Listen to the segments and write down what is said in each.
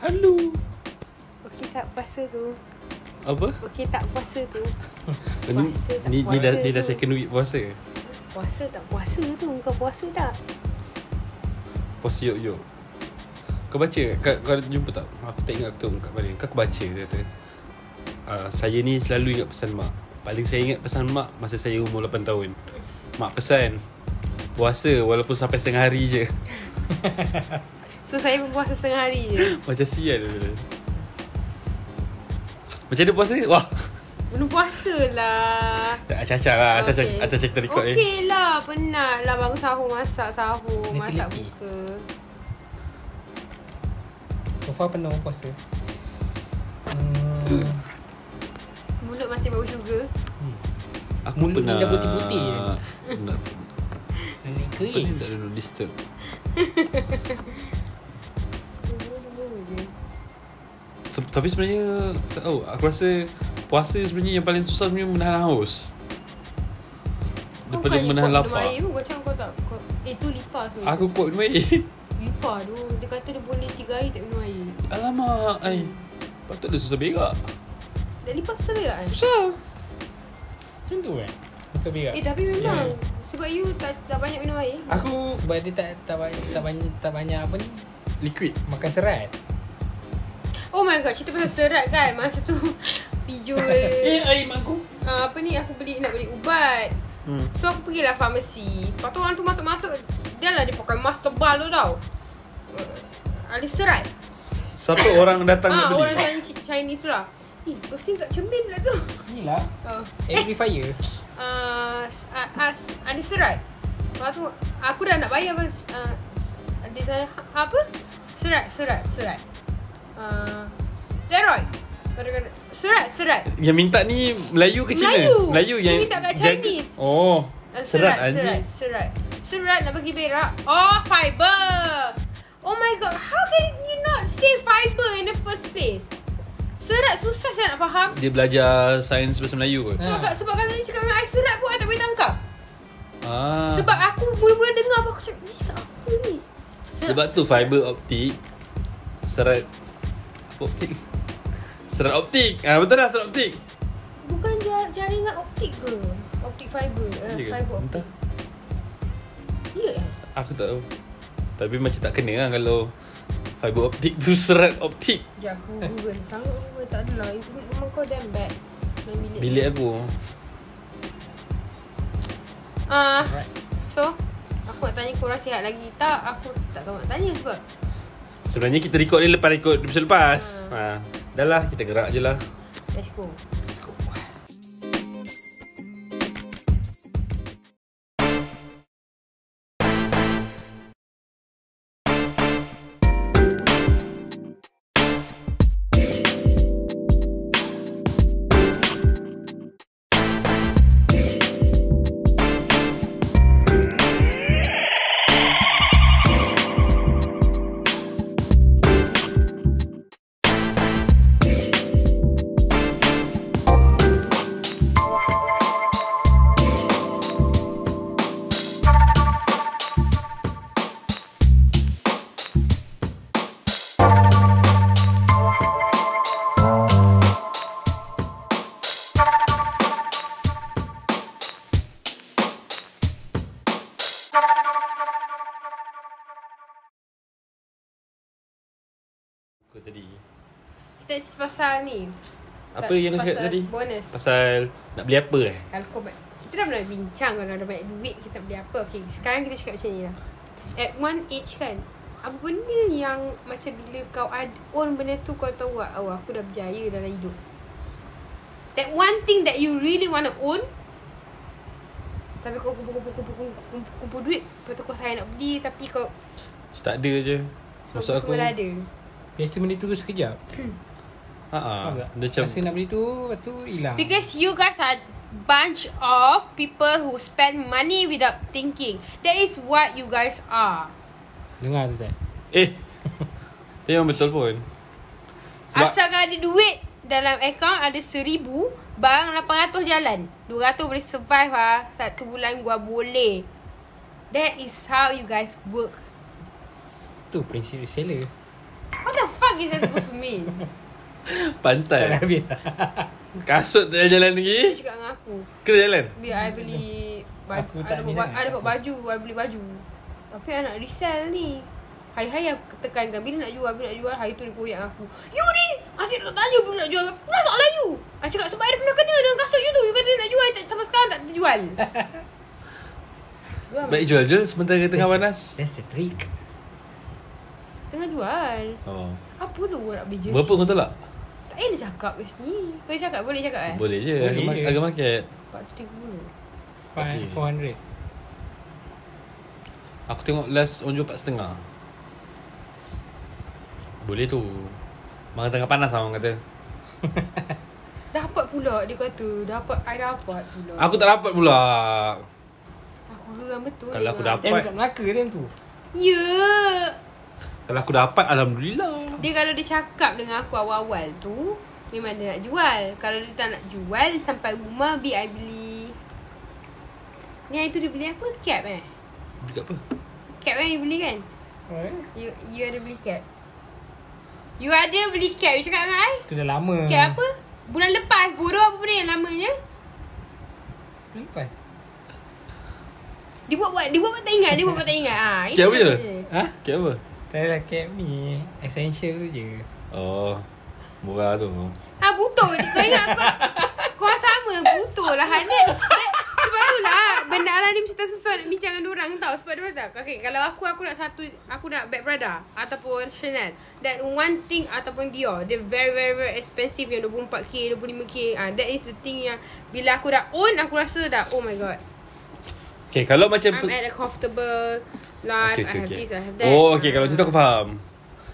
Halo. Okey tak puasa tu. Apa? Okey tak puasa tu. Ni, Puasa tak ni, ni, dah, puasa ni dah tu. second week puasa. Puasa tak puasa tu. Kau puasa tak? Puasa yok-yok. Kau baca kau, kau jumpa tak? Aku tak ingat betul kat mana. Kau aku baca dia kata. Uh, saya ni selalu ingat pesan mak. Paling saya ingat pesan mak masa saya umur 8 tahun. Mak pesan puasa walaupun sampai setengah hari je. So saya pun puasa setengah hari je. Macam sial. Macam mana puasa? Wah. Belum puasa lah. Tak acah-acah lah. Acah-acah, Okey. acah-acah kita record ni. Okey lah. Penat lah. Bangun sahur masak sahur. Masak buka. So far penuh puasa. Hmm. Mulut masih bau sugar. Aku pun Mulut ni pernah. dah putih-putih je. Nak, kering. ni tak ada no disturb. Se- Tapi sebenarnya tak tahu aku rasa puasa sebenarnya yang paling susah sebenarnya menahan haus. Daripada Kau bukan menahan lapar. minum air pun. Kau cakap kau tak. Kau, eh tu lipas sebenarnya. Aku kuat minum air. Lipas tu. Dia kata dia boleh 3 hari tak minum air. Alamak, ai. Patut dia susah berak. Dan lipas tu berak kan? Susah. Macam tu kan? Betul berak. Eh tapi memang. Ya. Sebab you tak, tak banyak minum air. Aku Sebab dia tak tak banyak tak banyak tak banyak apa ni? liquid. Makan serat. Oh my god, cerita pasal serat kan. Masa tu pijul Eh, air mangkuk. uh, apa ni aku beli nak beli ubat. Hmm. So aku pergilah farmasi. Lepas tu orang tu masuk-masuk dia lah dia pakai mask tebal tu tau. Uh, ada serat. Siapa orang datang nak Ah, beli? orang Chinese, Chinese tu lah. Eh, bersin kat cermin pula tu. Inilah. Oh. Amplifier. uh, uh, uh, ada serat. Lepas tu aku dah nak bayar pas uh, dia tanya "Ha- apa? Serat, serat, serat. Uh, steroid. Dia Serat, serat. Yang minta ni Melayu ke Cina? Melayu. Melayu Dia yang minta kat jaga- Chinese. Oh. Uh, serat, serat, anjing. serat, serat. Serat nak bagi berak. Oh, fiber. Oh my god, how can you not say fiber in the first place? Serat susah saya nak faham. Dia belajar sains bahasa Melayu kot. Sebab, Ha. sebab kalau dia cakap dengan I serat pun I tak boleh tangkap. Ah. Sebab aku mula-mula dengar apa aku cakap, dia cakap apa ni? Sebab tu fiber optik serat optik? Serat optik. Ah betul lah serat optik. Bukan jar- jaringan optik ke? Optik fiber. Uh, Ya fiber optik. Entah. Ya? Aku tak tahu. Tapi macam tak kena lah kalau fiber optik tu serat optik. Sekejap aku google. Sangat google tak adalah. Internet rumah kau damn bad. Dalam bilik. Bilik aku. Ah, Right. so aku nak tanya korang sihat lagi tak? Aku tak tahu nak tanya sebab Sebenarnya kita record ni lepas record episode lepas. Ha. Dah lah kita gerak je lah. let's go. Let's pasal ni. Apa yang kau cakap tadi? bonus. Pasal nak beli apa eh? Kalau kau ba- kita dah pernah bincang kalau ada banyak duit kita beli apa. Okay, sekarang kita cakap macam ni lah. At one age kan, apa benda yang macam bila kau ad, own benda tu kau tahu tak, oh aku dah berjaya dalam hidup. That one thing that you really want to own tapi kau kumpul-kumpul-kumpul kumpul duit Lepas tu kau sayang nak beli Tapi kau tak ada je. Maksud aku. semua dah ada Biasa benda tu sekejap. Ha ah. Dia macam Rasa nak beli tu, lepas tu hilang. Because you guys are bunch of people who spend money without thinking. That is what you guys are. Dengar tu Zat. eh. Dia memang betul pun. Sebab Asalkan ada duit dalam account ada seribu, barang 800 jalan. 200 boleh survive ah. Satu bulan gua boleh. That is how you guys work. Tu prinsip seller. What the fuck lagi saya sebut Sumin Tak Pantai. Habis. Kasut tak jalan Dia lagi cakap dengan aku. Kena jalan? Biar I beli baju, Aku tak ada, buat, sangat. ada buat baju I beli baju. Tapi I nak resell ni. Hari-hari aku tekankan Bila nak jual Bila nak jual Hari tu dia koyak aku. You ni Asyik tak tanya Bila nak jual. Apa soalan you? I cakap sebab I dah pernah kena Dengan kasut you tu. You kata nak jual tak, Sampai sekarang tak terjual. Jual Baik jual je Sementara tengah panas? That's the trick. Tengah jual. Oh. Apa tu nak beli jersey? Berapa kau tolak? Payah dia cakap kat sini? Boleh cakap Boleh cakap eh? Boleh je. Boleh Harga, ma- je. harga market. Empat tu tiga puluh Tapi- 400 Aku tengok last On jual 4.5 Boleh tu. Mana tengah panas lah orang kata. Dapat pula dia kata. Dapat I dapat pula. Aku tak dapat pula. Aku geram betul Kalau aku dapat- Time kat Melaka time tu. Ya Kalau aku dapat Alhamdulillah Dia kalau dia cakap dengan aku awal-awal tu Memang dia nak jual Kalau dia tak nak jual Sampai rumah Biar I beli Ni hari tu dia beli apa? Cap eh? Beli kat apa? Cap kan you beli kan? Eh, You, you ada beli cap? You ada beli cap You cakap dengan I? Tu dah lama Cap apa? Bulan lepas Bodoh apa benda yang lamanya Lepas Dia buat buat Dia buat buat tak ingat Dia buat buat tak ingat ah, itu Cap apa je? je. Ha? Kat apa? Tak adalah cap ni Essential tu je. Oh Murah tu. Ah butuh je. Kau ingat kau Kau sama Butuh lah. Hanan Sebab tu lah Benda Alan ni macam tak susah Nak bincang dengan orang tau. Sebab dia tak Okay kalau aku Aku nak satu Aku nak bag Prada Ataupun Chanel. Dan one thing Ataupun Dior Dia very very very expensive. Yang 24k 25k ah, That is the thing yang Bila aku dah own Aku rasa dah Oh my god Okay kalau macam I'm at a comfortable life. Okay, I okay, have okay. this I have that. Oh okay Kalau macam tu aku faham.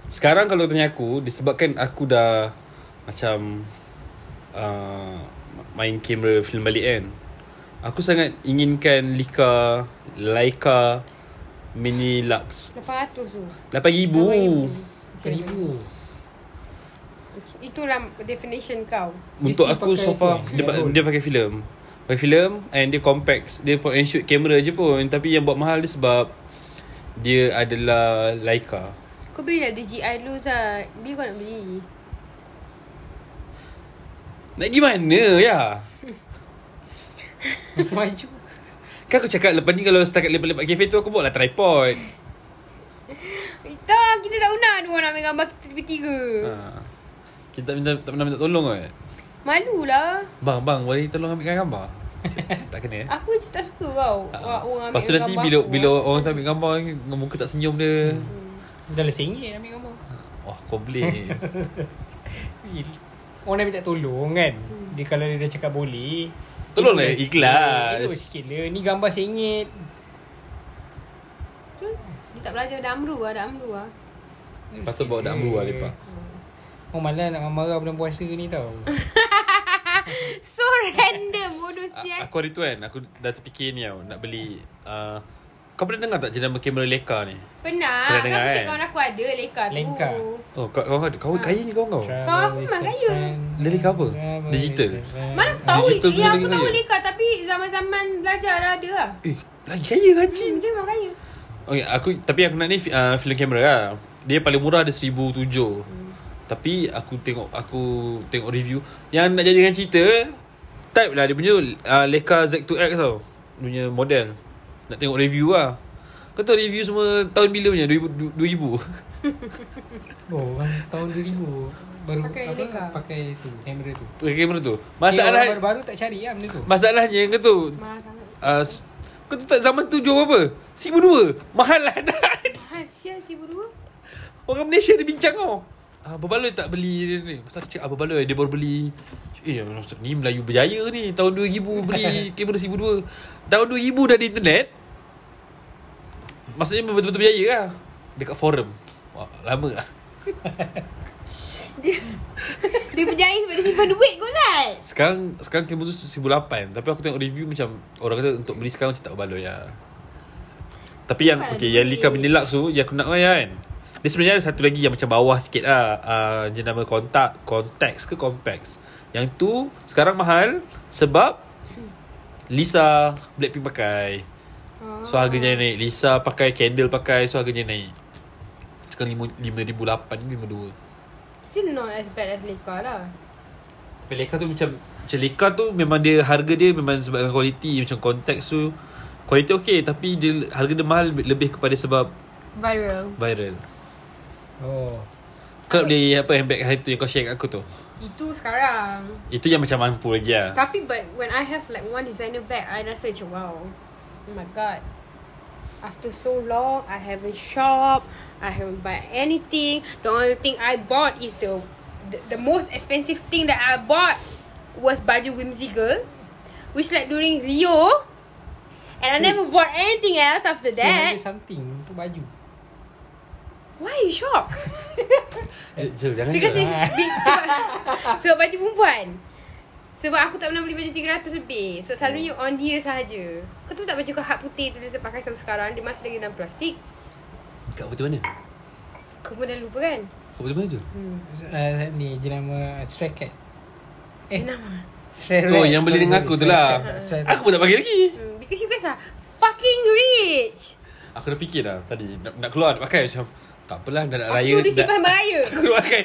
Sekarang kalau tanya aku Disebabkan aku dah Macam uh, Main kamera film balik kan Aku sangat inginkan Leica Leica Mini Lux. 800 tu 8,000 Seribu Itulah definition kau. Untuk Mesti aku so far dia, dia pakai filem Pakai filem And dia compact Dia point and shoot kamera je pun. Tapi yang buat mahal dia sebab Dia adalah Leica Kau belilah DJI dulu Zat. Bila kau nak beli? Nak pergi mana? Ya. Maju Kan aku cakap lepas ni Kalau setakat lepak-lepak cafe tu Aku bawa lah tripod. Tak kita tak pernah Dua nak ambil gambar kita tiga-tiga ha. Kita tak, minta, tak pernah minta tolong kot Malu lah Bang bang boleh tolong ambilkan gambar? Tak kena eh? Aku je tak suka tau Ha. Orang ambil Lepas tu nanti gambar bila aku. bila orang tak ambil gambar ni, Muka tak senyum dia. Dah lah RM1 ambil gambar. Wah komplain. Orang dah minta tolong kan? Dia kalau dia dah cakap boleh Tolong lah, ikhlas. Elok sikit lah. Ni gambar RM1 Betul. Dia tak belajar Ada amru lah Ada amru lah Lepas tu bawa dak amru lah lepak. Oh malah nak marah bulan puasa ni tau So random Bodoh A- sial Aku hari tu kan Aku dah terfikir ni tau Nak beli uh, Kau pernah dengar tak jenama kamera Leica ni? Pernah Pernah Kan dengar, kan? kawan aku ada Leka tu Lenka. Oh kau kau ada kau kaya ni kau kau. Kau aku memang kaya. Dia Leica apa? Digital? Mana tahu Digital Yang tu aku tahu kaya. Leka Tapi zaman-zaman belajar dah ada lah Eh lagi kaya kan Cin? hmm, Dia memang kaya Okay, aku tapi aku nak ni uh, film kamera lah. Dia paling murah ada 1007. Hmm. Tapi aku tengok aku tengok review yang nak jadikan cerita type lah dia punya uh, Leica Z2X tau. Dia punya model. Nak tengok review lah. Kau tahu review semua tahun bila punya? 2000 2000. Oh orang tahun 2000 Baru Pakai apa, Leica. Pakai tu Kamera tu Pakai kamera tu. Masalah Masalah baru-baru tak cari lah benda tu masalahnya kau tu Mahal sangat uh, kau tahu tak zaman tu jual berapa? 1002. Mahal lah. Mahal sial si berdua Orang Malaysia dia bincang tau ah, Abang Baloi tak beli dia ni? Pasal cakap Abang Baloi dia baru beli. Eh ni Melayu berjaya ni. Tahun 2000 beli kamera 1002 Tahun 2000 dah ada internet. Maksudnya betul-betul berjaya lah. Dekat forum. Wah, lama lah. Dia Dia berjaya sebab dia simpan duit kot Zat. Sekarang Sekarang kamera tu 1008 Tapi aku tengok review macam Orang kata untuk beli sekarang Macam tak Baloi lah. Tapi yang Okay yang? Lika Lux tu Yang aku nak kan Dia sebenarnya ada satu lagi Yang macam bawah sikit lah. Uh, Dia nama kontak Contax ke Compax Yang tu Sekarang mahal Sebab Lisa Blackpink pakai. Oh. So harganya naik. Lisa pakai Candle pakai So harganya naik. Sekarang 5,008 52 Still not as bad as Leica lah. Tapi Leica tu macam Macam Leica tu Memang dia Harga dia memang sebabkan kualiti Macam konteks tu Kualiti okey Tapi dia harga dia mahal Lebih kepada sebab Viral. Viral Oh. Kau nak beli apa handbag hari tu Yang kau share kat aku tu Itu sekarang Itu yang macam mampu lagi lah Tapi but when I have like one designer bag I rasa macam wow Oh my god After so long I haven't shop I haven't buy anything The only thing I bought is the The, the most expensive thing that I bought Was baju Whimsy Girl Which like during Rio And I See. never bought anything else after That. that something untuk baju. Why you shocked? eh, Jel, jangan Because it's big sebab, sebab baju perempuan Sebab aku tak pernah beli baju 300 lebih Sebab selalunya on dia sahaja Kau tahu tak baju kau hat putih tu dia pakai sampai sekarang Dia masih lagi dalam plastik Kat hotel mana? Kau pun dah lupa kan? Kat hotel mana tu? Hmm. Uh, ni jenama Stray Cat. Eh, Eh. Nama Stray Oh, Rat. yang beli dengan aku tu lah. Cat. Aku pun tak bagi lagi hmm. Because you guys are fucking rich Aku dah fikir dah tadi Nak, nak keluar nak pakai macam Tak apalah dah nak Aku raya suruh dia simpan sampai raya. Aku pakai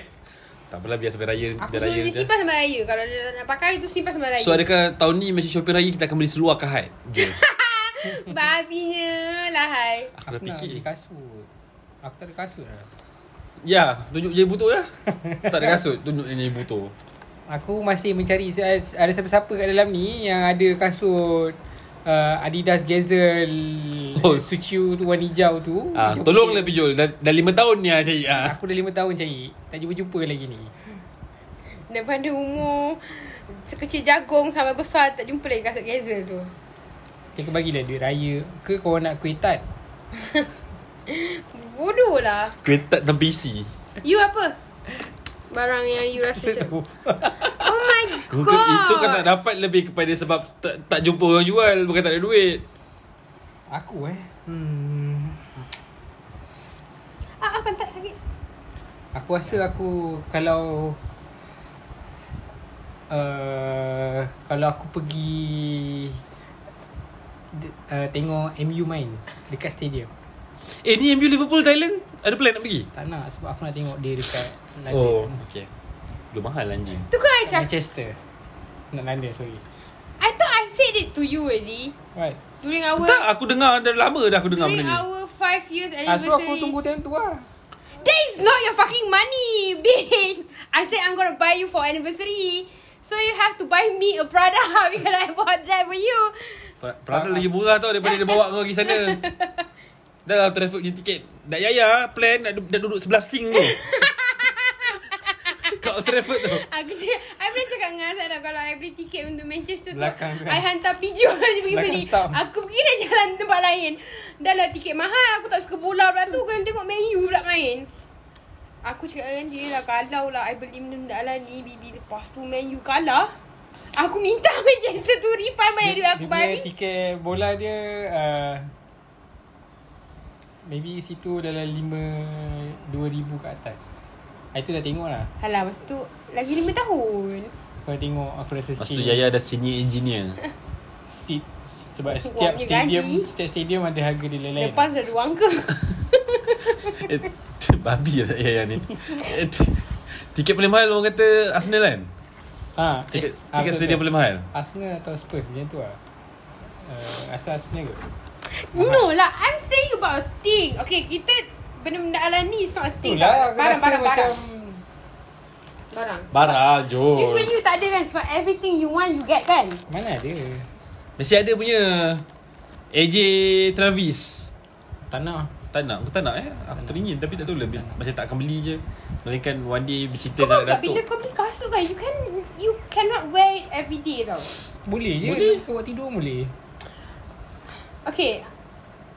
Tak apalah biar sampai raya Aku suruh raya simpan sampai raya. Kalau dia nak pakai tu simpan sampai raya. So adakah tahun ni Macam shopping raya Kita akan beli seluar kahat Je? Babinya lah hai. Aku Aku nak beli fikir kasut. Aku tak ada kasut lah. Ya Tunjuk je butuh ya. Tak ada kasut Tunjuk je butuh Aku masih mencari ada ada siapa-siapa kat dalam ni yang ada kasut uh, Adidas Gazelle Oh. Suciu tu warna hijau tu. ah, Jom Tolonglah pergi. Pijol Dah, dah lima tahun ni ah, cari ah. Aku dah 5 tahun cari. Tak jumpa-jumpa lagi ni. Daripada umur Sekecil jagung sampai besar Tak jumpa lagi kasut Gazel tu Kita bagilah duit raya ke kau nak kuih tart? Bodoh lah Ketat dalam PC You apa? Barang yang you rasa macam Oh my god itu kan tak dapat lebih kepada sebab tak, tak jumpa orang jual Bukan tak ada duit Aku eh. Hmm. Ah, ah pantat sakit Aku rasa aku kalau uh, kalau aku pergi uh, tengok MU main dekat stadium. Eh ni MU Liverpool Thailand Ada plan nak pergi? Tak nak sebab aku nak tengok dia dekat Oh London. okay Dua mahal anjing Tu kan I cakap Manchester. Nak London sorry. I thought I said it to you already Right. During our Tak aku dengar Dah lama dah aku dengar During benda ni our 5 years Ah, so anniversary aku tunggu time tu lah. That is not your fucking money Bitch I said I'm gonna buy you for anniversary So you have to buy me a Prada Because I bought that for you Pra- Prada lagi murah tau Daripada dia bawa kau pergi sana Dah lah traffic punya tiket. Dak Yaya plan Nak, du- nak duduk sebelah sing tu. Kat Old Trafford tu. Aku cakap I pernah cakap dengan Azad tau Kalau I beli tiket untuk Manchester tu Belakang tu kan? I hantar pijol dia pergi Belakang beli sound. Aku pergi dah jalan tempat lain. Dah lah tiket mahal Aku tak suka bola pula tu. Kan tengok Man U pula main. Aku cakap dengan dia lah Kalau lah I beli benda lah ni Bibi lepas tu Man U kalah. Aku minta Manchester tu refund bayar duit aku dia punya tiket bola dia uh, maybe situ dalam 5 2000 ke atas. Ah, Itu dah tengok lah. Alah masa tu Lagi 5 tahun dah tengok aku rasa Lepas tu Yaya dah senior engineer seat sebab setiap stadium gaji. setiap stadium ada harga dia lain-lain. Depan sudah dua angka eh, Babi lah Yaya ni Eh, t- Tiket paling mahal orang kata Arsenal kan Ha, Tiket, ah, tiket betul, stadium paling mahal Arsenal atau Spurs macam tu lah. Uh, asal Arsenal ke? No lah I'm saying about a thing. Okay kita Benda-benda ala ni It's not a thing. Itulah aku Barang rasa barang macam barang. Barang Barang Jom Usually you tak ada kan? Sebab everything you want You get kan? Mana ada? Mesti ada punya AJ Travis. Tak nak. Tak nak? Aku tak nak eh? Aku teringin Tapi tak tahu lah bil- Macam tak akan beli je. Melainkan one day Bercerita faham dengan tak Bila Datuk. kau beli kasut kan? You can You cannot wear it every day tau. Boleh je. Boleh. Kau buat tidur boleh. Okay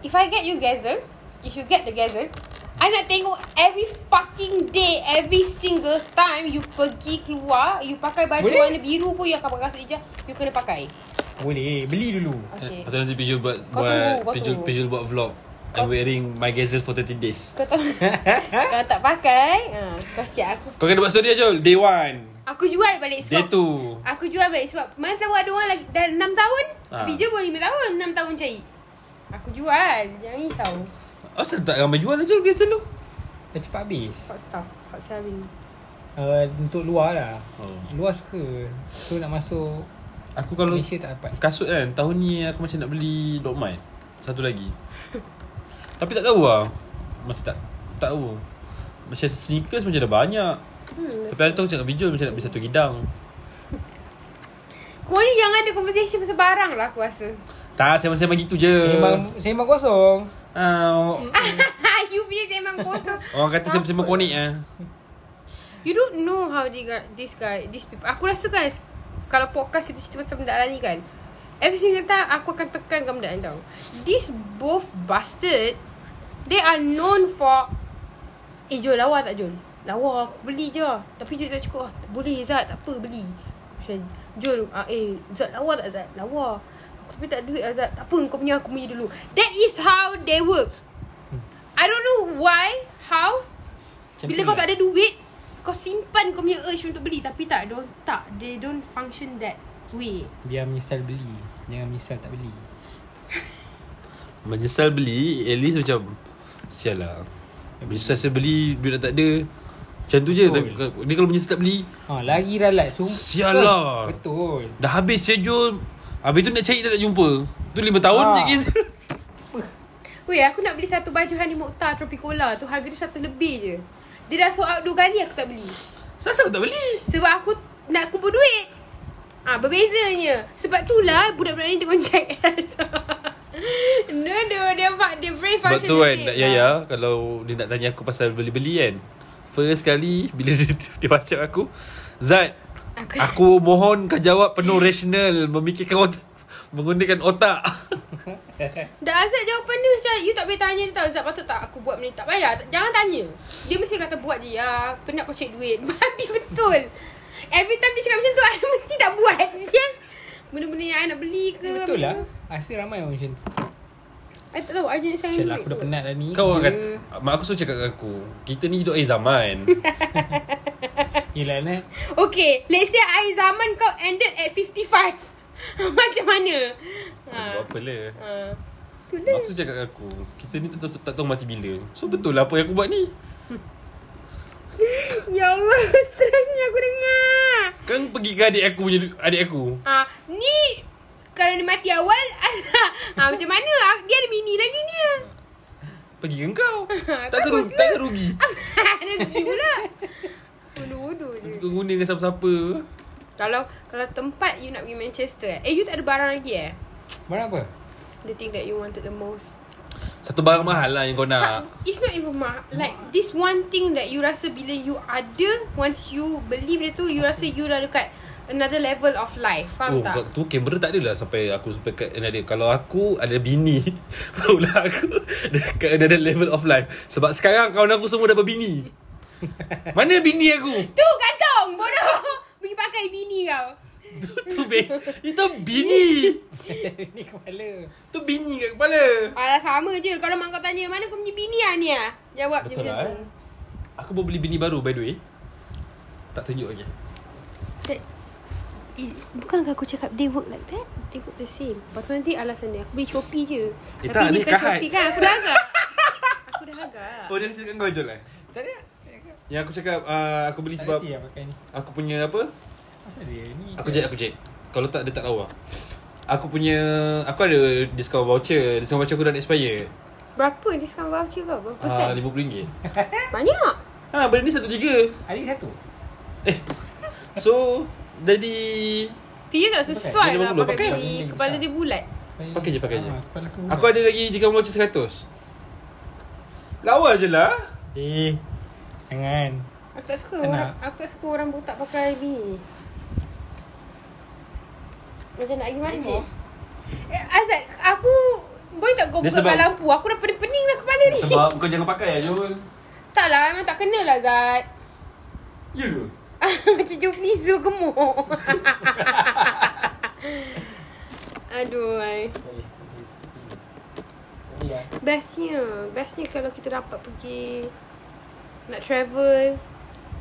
If I get you Gazelle If you get the Gazelle I nak tengok every fucking day Every single time You pergi keluar You pakai baju Boleh. warna biru pun You akan pakai kasut hijau You kena pakai Boleh. Beli dulu. Okay tu nanti Pijul buat Kau buat tunggu, kau Pijul. Pijul buat vlog I'm wearing my gazelle for 30 days Kau tahu Kalau tak pakai ha, Kau siap aku Kau kena buat story Jol Day one Aku jual balik Day sebab two Aku jual balik sebab Mana tahu ada orang lagi Dah 6 tahun Ha. ha. Bija pun 5 tahun 6 tahun cari Aku jual Jangan risau. Asal tak ramai jual lah Jol gazelle tu Dah cepat habis. Hot stuff Hot selling. Uh, Untuk luar lah. Oh. Luar suka. So nak masuk Aku kalau Malaysia tak dapat. kasut kan Tahun ni aku macam nak beli Dog Mart. Satu lagi. Tapi tak tahu lah. Masih tak Tak tahu. Macam sneakers macam dah banyak. Hmm. Tapi hari tu aku cakap bijul Macam nak beli satu gidang. Kau ni jangan ada conversation pasal barang lah aku rasa. Tak sembang-sembang gitu je Sembang, sembang kosong Ah, you punya sembang kosong. Orang kata sembang-sembang konik ah. You don't know how they got this guy, these people. Aku rasa kan kalau podcast kita cerita pasal benda ni kan. Every single time aku akan tekankan benda ni tau. These both bastard, they are known for Eh Jol lawa tak Jol? Lawa aku beli je Tapi Jol tak cukup ah. Boleh Zat tak apa beli Macam Jol ah, Eh Zat lawa tak Zat? Lawa tapi tak ada duit Zat Tak apa kau punya aku punya dulu. That is how they work I don't know why How. Macam bila kau tak ada duit Kau simpan kau punya urge untuk beli. Tapi tak don't, Tak They don't function that way. Biar menyesal beli. Jangan menyesal tak beli. Menyesal beli At least macam Sial lah. Menyesal saya beli Duit dah tak ada. Macam tu je. Tapi Ni kalau menyesal tak beli ha, Lagi ralat. So, Sial lah. Betul. Dah habis saya jual Habis tu nak cari dah tak jumpa. Tu lima tahun Ah. je kes Weh aku nak beli satu baju Honey Mokhtar Tropicola. Tu Harga dia satu lebih je. Dia dah sold out dua kali aku tak beli. Sasa aku tak beli. Sebab aku nak kumpul duit. Ah, berbezanya. Sebab tu lah Budak-budak ni tengok Jack No, dia, dia, dia, dia very Sebab tu kan nak lah. Yaya Kalau dia nak tanya aku pasal beli-beli kan. First kali Bila dia, dia whatsapp aku Zat Aku, Aku mohon kau jawab penuh rasional Memikirkan otak Menggunakan otak. Dah Azad jawapan dia macam You tak boleh tanya dia tau. Azad patut tak aku buat benda ni? Tak payah. Tak- Jangan tanya. Dia mesti kata buat je. Ya Penat kau cek duit. Babi betul. Every time dia cakap macam tu I mesti tak buat. Sial. Benda-benda yang I nak beli ke Betul lah. Rasa ramai orang macam tu I tak tahu I jenis sayang Sial aku dah penat dah ni. Kau orang kerja. kata Mak aku selalu cakap kat aku Kita ni hidup air zaman. Yelah nak Okay Let's say I zaman kau ended at 55 Macam mana? Tak buat apa lah ha. Mak aku selalu cakap kat aku Kita ni tak, tahu- tak tahu mati bila. So betul lah apa yang aku buat ni. Ya Allah Stresnya aku dengar. Kan pergi ke adik aku punya Adik aku. Ah, ni kalau dia mati awal ah, macam mana? Ah, dia ada bini lagi ni. Pergi ke kau Tak ke, rugi, tak ke rugi. Pula. Bodoh-bodoh je. Kau guna dengan siapa-siapa. Kalau kalau tempat you nak pergi Manchester eh, eh you tak ada barang lagi eh? Barang apa? the thing that you wanted the most. Satu barang mahal lah yang kau nak. It's not even mah Like this one thing that you rasa bila you ada Once you beli benda tu You rasa you dah dekat Another level of life Faham Oh, tak? kau- tu kamera tak adalah sampai aku sampai kat another. Kalau aku ada bini, barulah aku dekat another level of life. Sebab sekarang kawan aku semua dah berbini. Mana bini aku? Tu kantong Bodoh Pergi pakai bini kau Tu, tu be, itu bini. ni kepala Tu bini kat kepala. Alah sama je Kalau mak kau tanya Mana kau punya bini lah ni lah Jawab je Betul macam lah, tu eh. Aku baru beli bini baru by the way. Tak tunjuk lagi. Eh, Bukankah aku cakap They work like that They work the same Lepas tu nanti alasan dia Aku beli Shopee je Eh, Tapi tak, ni kahat. Shopee kan Aku dah agak Aku dah agak Oh dia cakap kau jual lah. Tak ada Yang aku cakap uh, aku beli Tak sebab lah pakai ni aku punya apa? Asal dia ni Aku check aku check. Kalau tak dia tak lawa. Aku punya aku ada discount voucher. Discount voucher aku dah nak expire. Berapa diskaun voucher kau? Berapa Ah, persen? RM50. Banyak Ha, benda ni satu tiga. Adik satu Eh. So, jadi Dia tak sesuai lah 50, pakai pakai. Kepala dia bulat Pakai je, pakai je. Ah, Kepala aku aku ada lagi discount voucher 100. Lawa je lah. Eh Jangan Aku tak suka orang. Aku tak suka orang botak pakai bini Macam nak pergi mana eh, Azad Aku Boleh tak kau Dia buka sebab- lampu Aku dah pening-pening lah kepala ni Sebab kau jangan pakai lah Jul. Tak lah Memang tak kena lah Azad Ya ke? Macam Joe Flizzo gemuk Aduh ay. Ya Bestnya Bestnya kalau kita dapat pergi Nak travel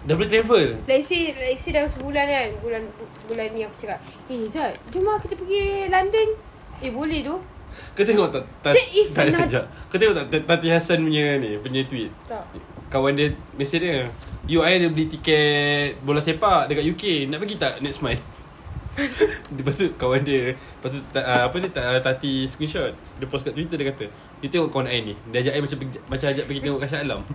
Dah boleh travel. Let's say Let's say dalam sebulan kan Bulan bulan ni aku cakap Eh Zat Jom lah kita pergi London Eh boleh tu Kau tengok tak? tak That is tak, not- sekejap. Kau tengok tak Tati Hassan punya ni Punya tweet Tak Kawan dia Mesej dia You I ada beli tiket Bola sepak Dekat UK Nak pergi tak next month Lepas tu kawan dia Lepas tu ta, uh, Apa dia ta, Tati screenshot. Dia post kat Twitter Dia kata You tengok kawan I ni. Dia ajak I macam Macam ajak pergi tengok Kashat Alam.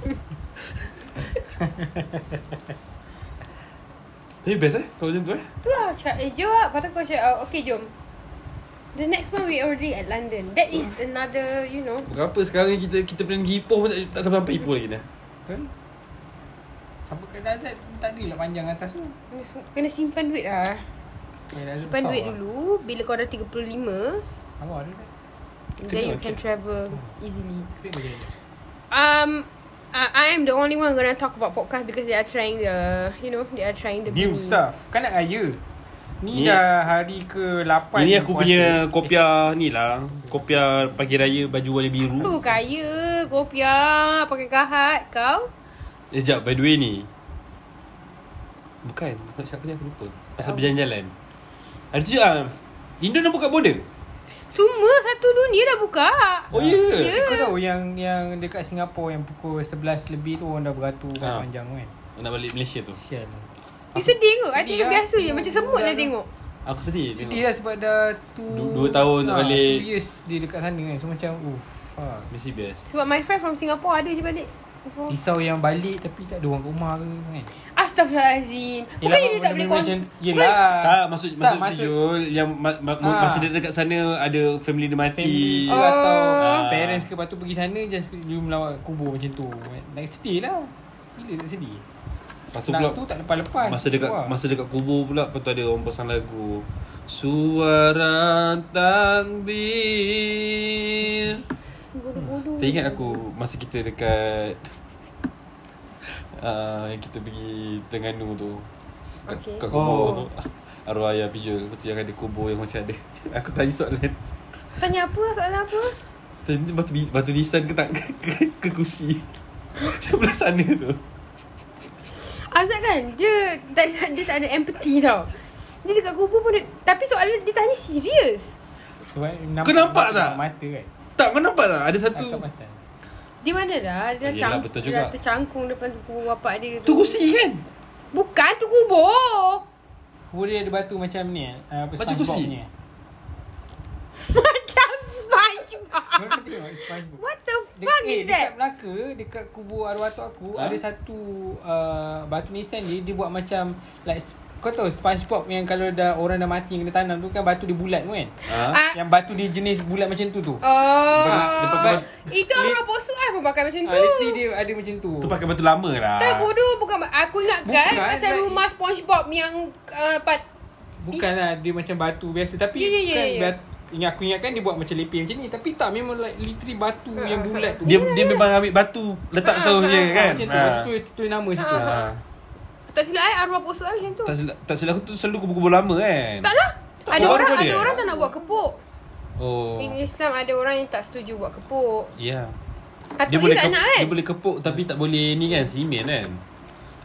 Tapi best eh Kalau macam tu eh? Tu lah cakap Eh jom lah. Lepas tu kau cakap oh, Okay jom. The next one we already at London. That is another You know. Bukan apa sekarang ni kita Kita pernah pergi Ipoh pun tak, tak sampai Ipoh lagi dah. Betul? Sampai ke Dazat tak ada lah panjang atas tu. Kena simpan duit lah Eh, Simpan duit lah. dulu Bila kau dah 35 Apa ada tak? Then you okay. can travel easily bagi dia. Um uh, I am the only one gonna talk about podcast because they are trying the you know they are trying the New mini. stuff. Kan nak raya. Ni, Ni- dah hari ke-8 Ini aku punya kopiah ni lah Kopiah pagi raya baju warna biru Tu kaya kopiah pakai kahat kau. Eh, Sekejap, by the way ni Bukan, aku nak cakap ni aku lupa Pasal berjalan-jalan Ada tu ah, Indo dah buka border Semua satu dunia dah buka. Oh ya Ya. yeah. Kau tahu yang yang dekat Singapura yang pukul 11 lebih tu orang dah beratur Ha. panjang kan. Nak balik Malaysia tu Sial. You sedih kot. I Sedih tengok lah. biasa je. Macam semut tu. tengok. Aku sedih Sedih tengok lah sebab dah tu Du- dua tahun tak Ah, balik. two years dia dekat sana kan. So macam uff. Fuck. Mesti best Sebab my friend from Singapore ada je balik. Before. Risau yang balik tapi tak ada orang kat rumah ke kan. Astagfirullahalazim. Bukan dia tak boleh kon. Yelah. Tak, maksud Tak, maksud, maksud- Jul Yang ma, ma, Ah. masa dia dekat sana Ada family dia mati Family Oh. atau Ah. parents ke Lepas tu pergi sana Just you melawat kubur macam tu Like sedih lah Gila tak sedih Lepas tu Nak pula tu tak lepas-lepas Masa dekat Wah. masa dekat kubur pula Lepas tu ada orang pasang lagu Suara takbir Bodoh-bodoh. Tak ingat aku Masa kita dekat uh, Yang kita pergi Terengganu tu Kat, Okay. kat kubur Oh. Arwah ayah pijul Lepas tu yang ada kubur yang macam ada Aku tanya soalan Tanya apa? Soalan apa? Tanya batu, batu nisan ke tak ke, ke, ke kursi Sebelah sana tu Azad kan Dia tak, dia tak ada empathy tau Dia dekat kubur pun dia, Tapi soalan dia tanya serius Sebab Kau nampak tak? Mata kan Tak kau nampak tak Ada satu Di mana dah Dia dah, Yelah, cang, betul juga. dah tercangkung Depan tu kubur bapak dia Tu kursi kan Bukan tu kubur Kubur dia ada batu macam ni eh. uh, apa, Macam SpongeBob kursi? punya. Macam Spongebob Kau pernah tengok SpongeBob What the Dek, fuck eh, is dekat that? Melaka Dekat kubur arwah tok aku Ha? Ada satu uh, Batu nisan dia Dia buat macam Like Kau tahu Spongebob yang kalau dah Orang dah mati yang kena tanam tu kan Batu dia bulat tu kan? Ha? Ah, Yang batu dia jenis bulat macam tu tu. Oh. Tu- Itu orang bosuk kan pun pakai macam Ah, tu. literally dia ada macam tu. Tu pakai batu lama lah. Tak bodoh. Bukan. Aku ingatkan Bukan, Macam like- rumah Spongebob yang uh, pat, Bukan lah Dia macam batu biasa. Tapi Ya, ya, ya, kan ya. bat- Ingat aku ingatkan dia buat macam lepeh macam ni. Tapi tak memang like literally batu Ha, yang ha, bulat tu. Dia dia memang ambil batu Letak Ah, kau ah, je ah, kan? Macam tu Ha. Lepas tu tu nama situ. Ha, ha. Tak silap eh Arwah bosuk lah macam tu. Tak silap, tak silap aku tu selalu kubur-kubur lama kan? Tak lah. Tak, Ada orang dia. ada orang tak nak buat kepuk. Oh. In Islam ada orang yang tak setuju buat kepuk. Ya. Atuk Dia boleh tak kep, nak kan? Dia boleh kepuk Tapi tak boleh ni kan Simen kan?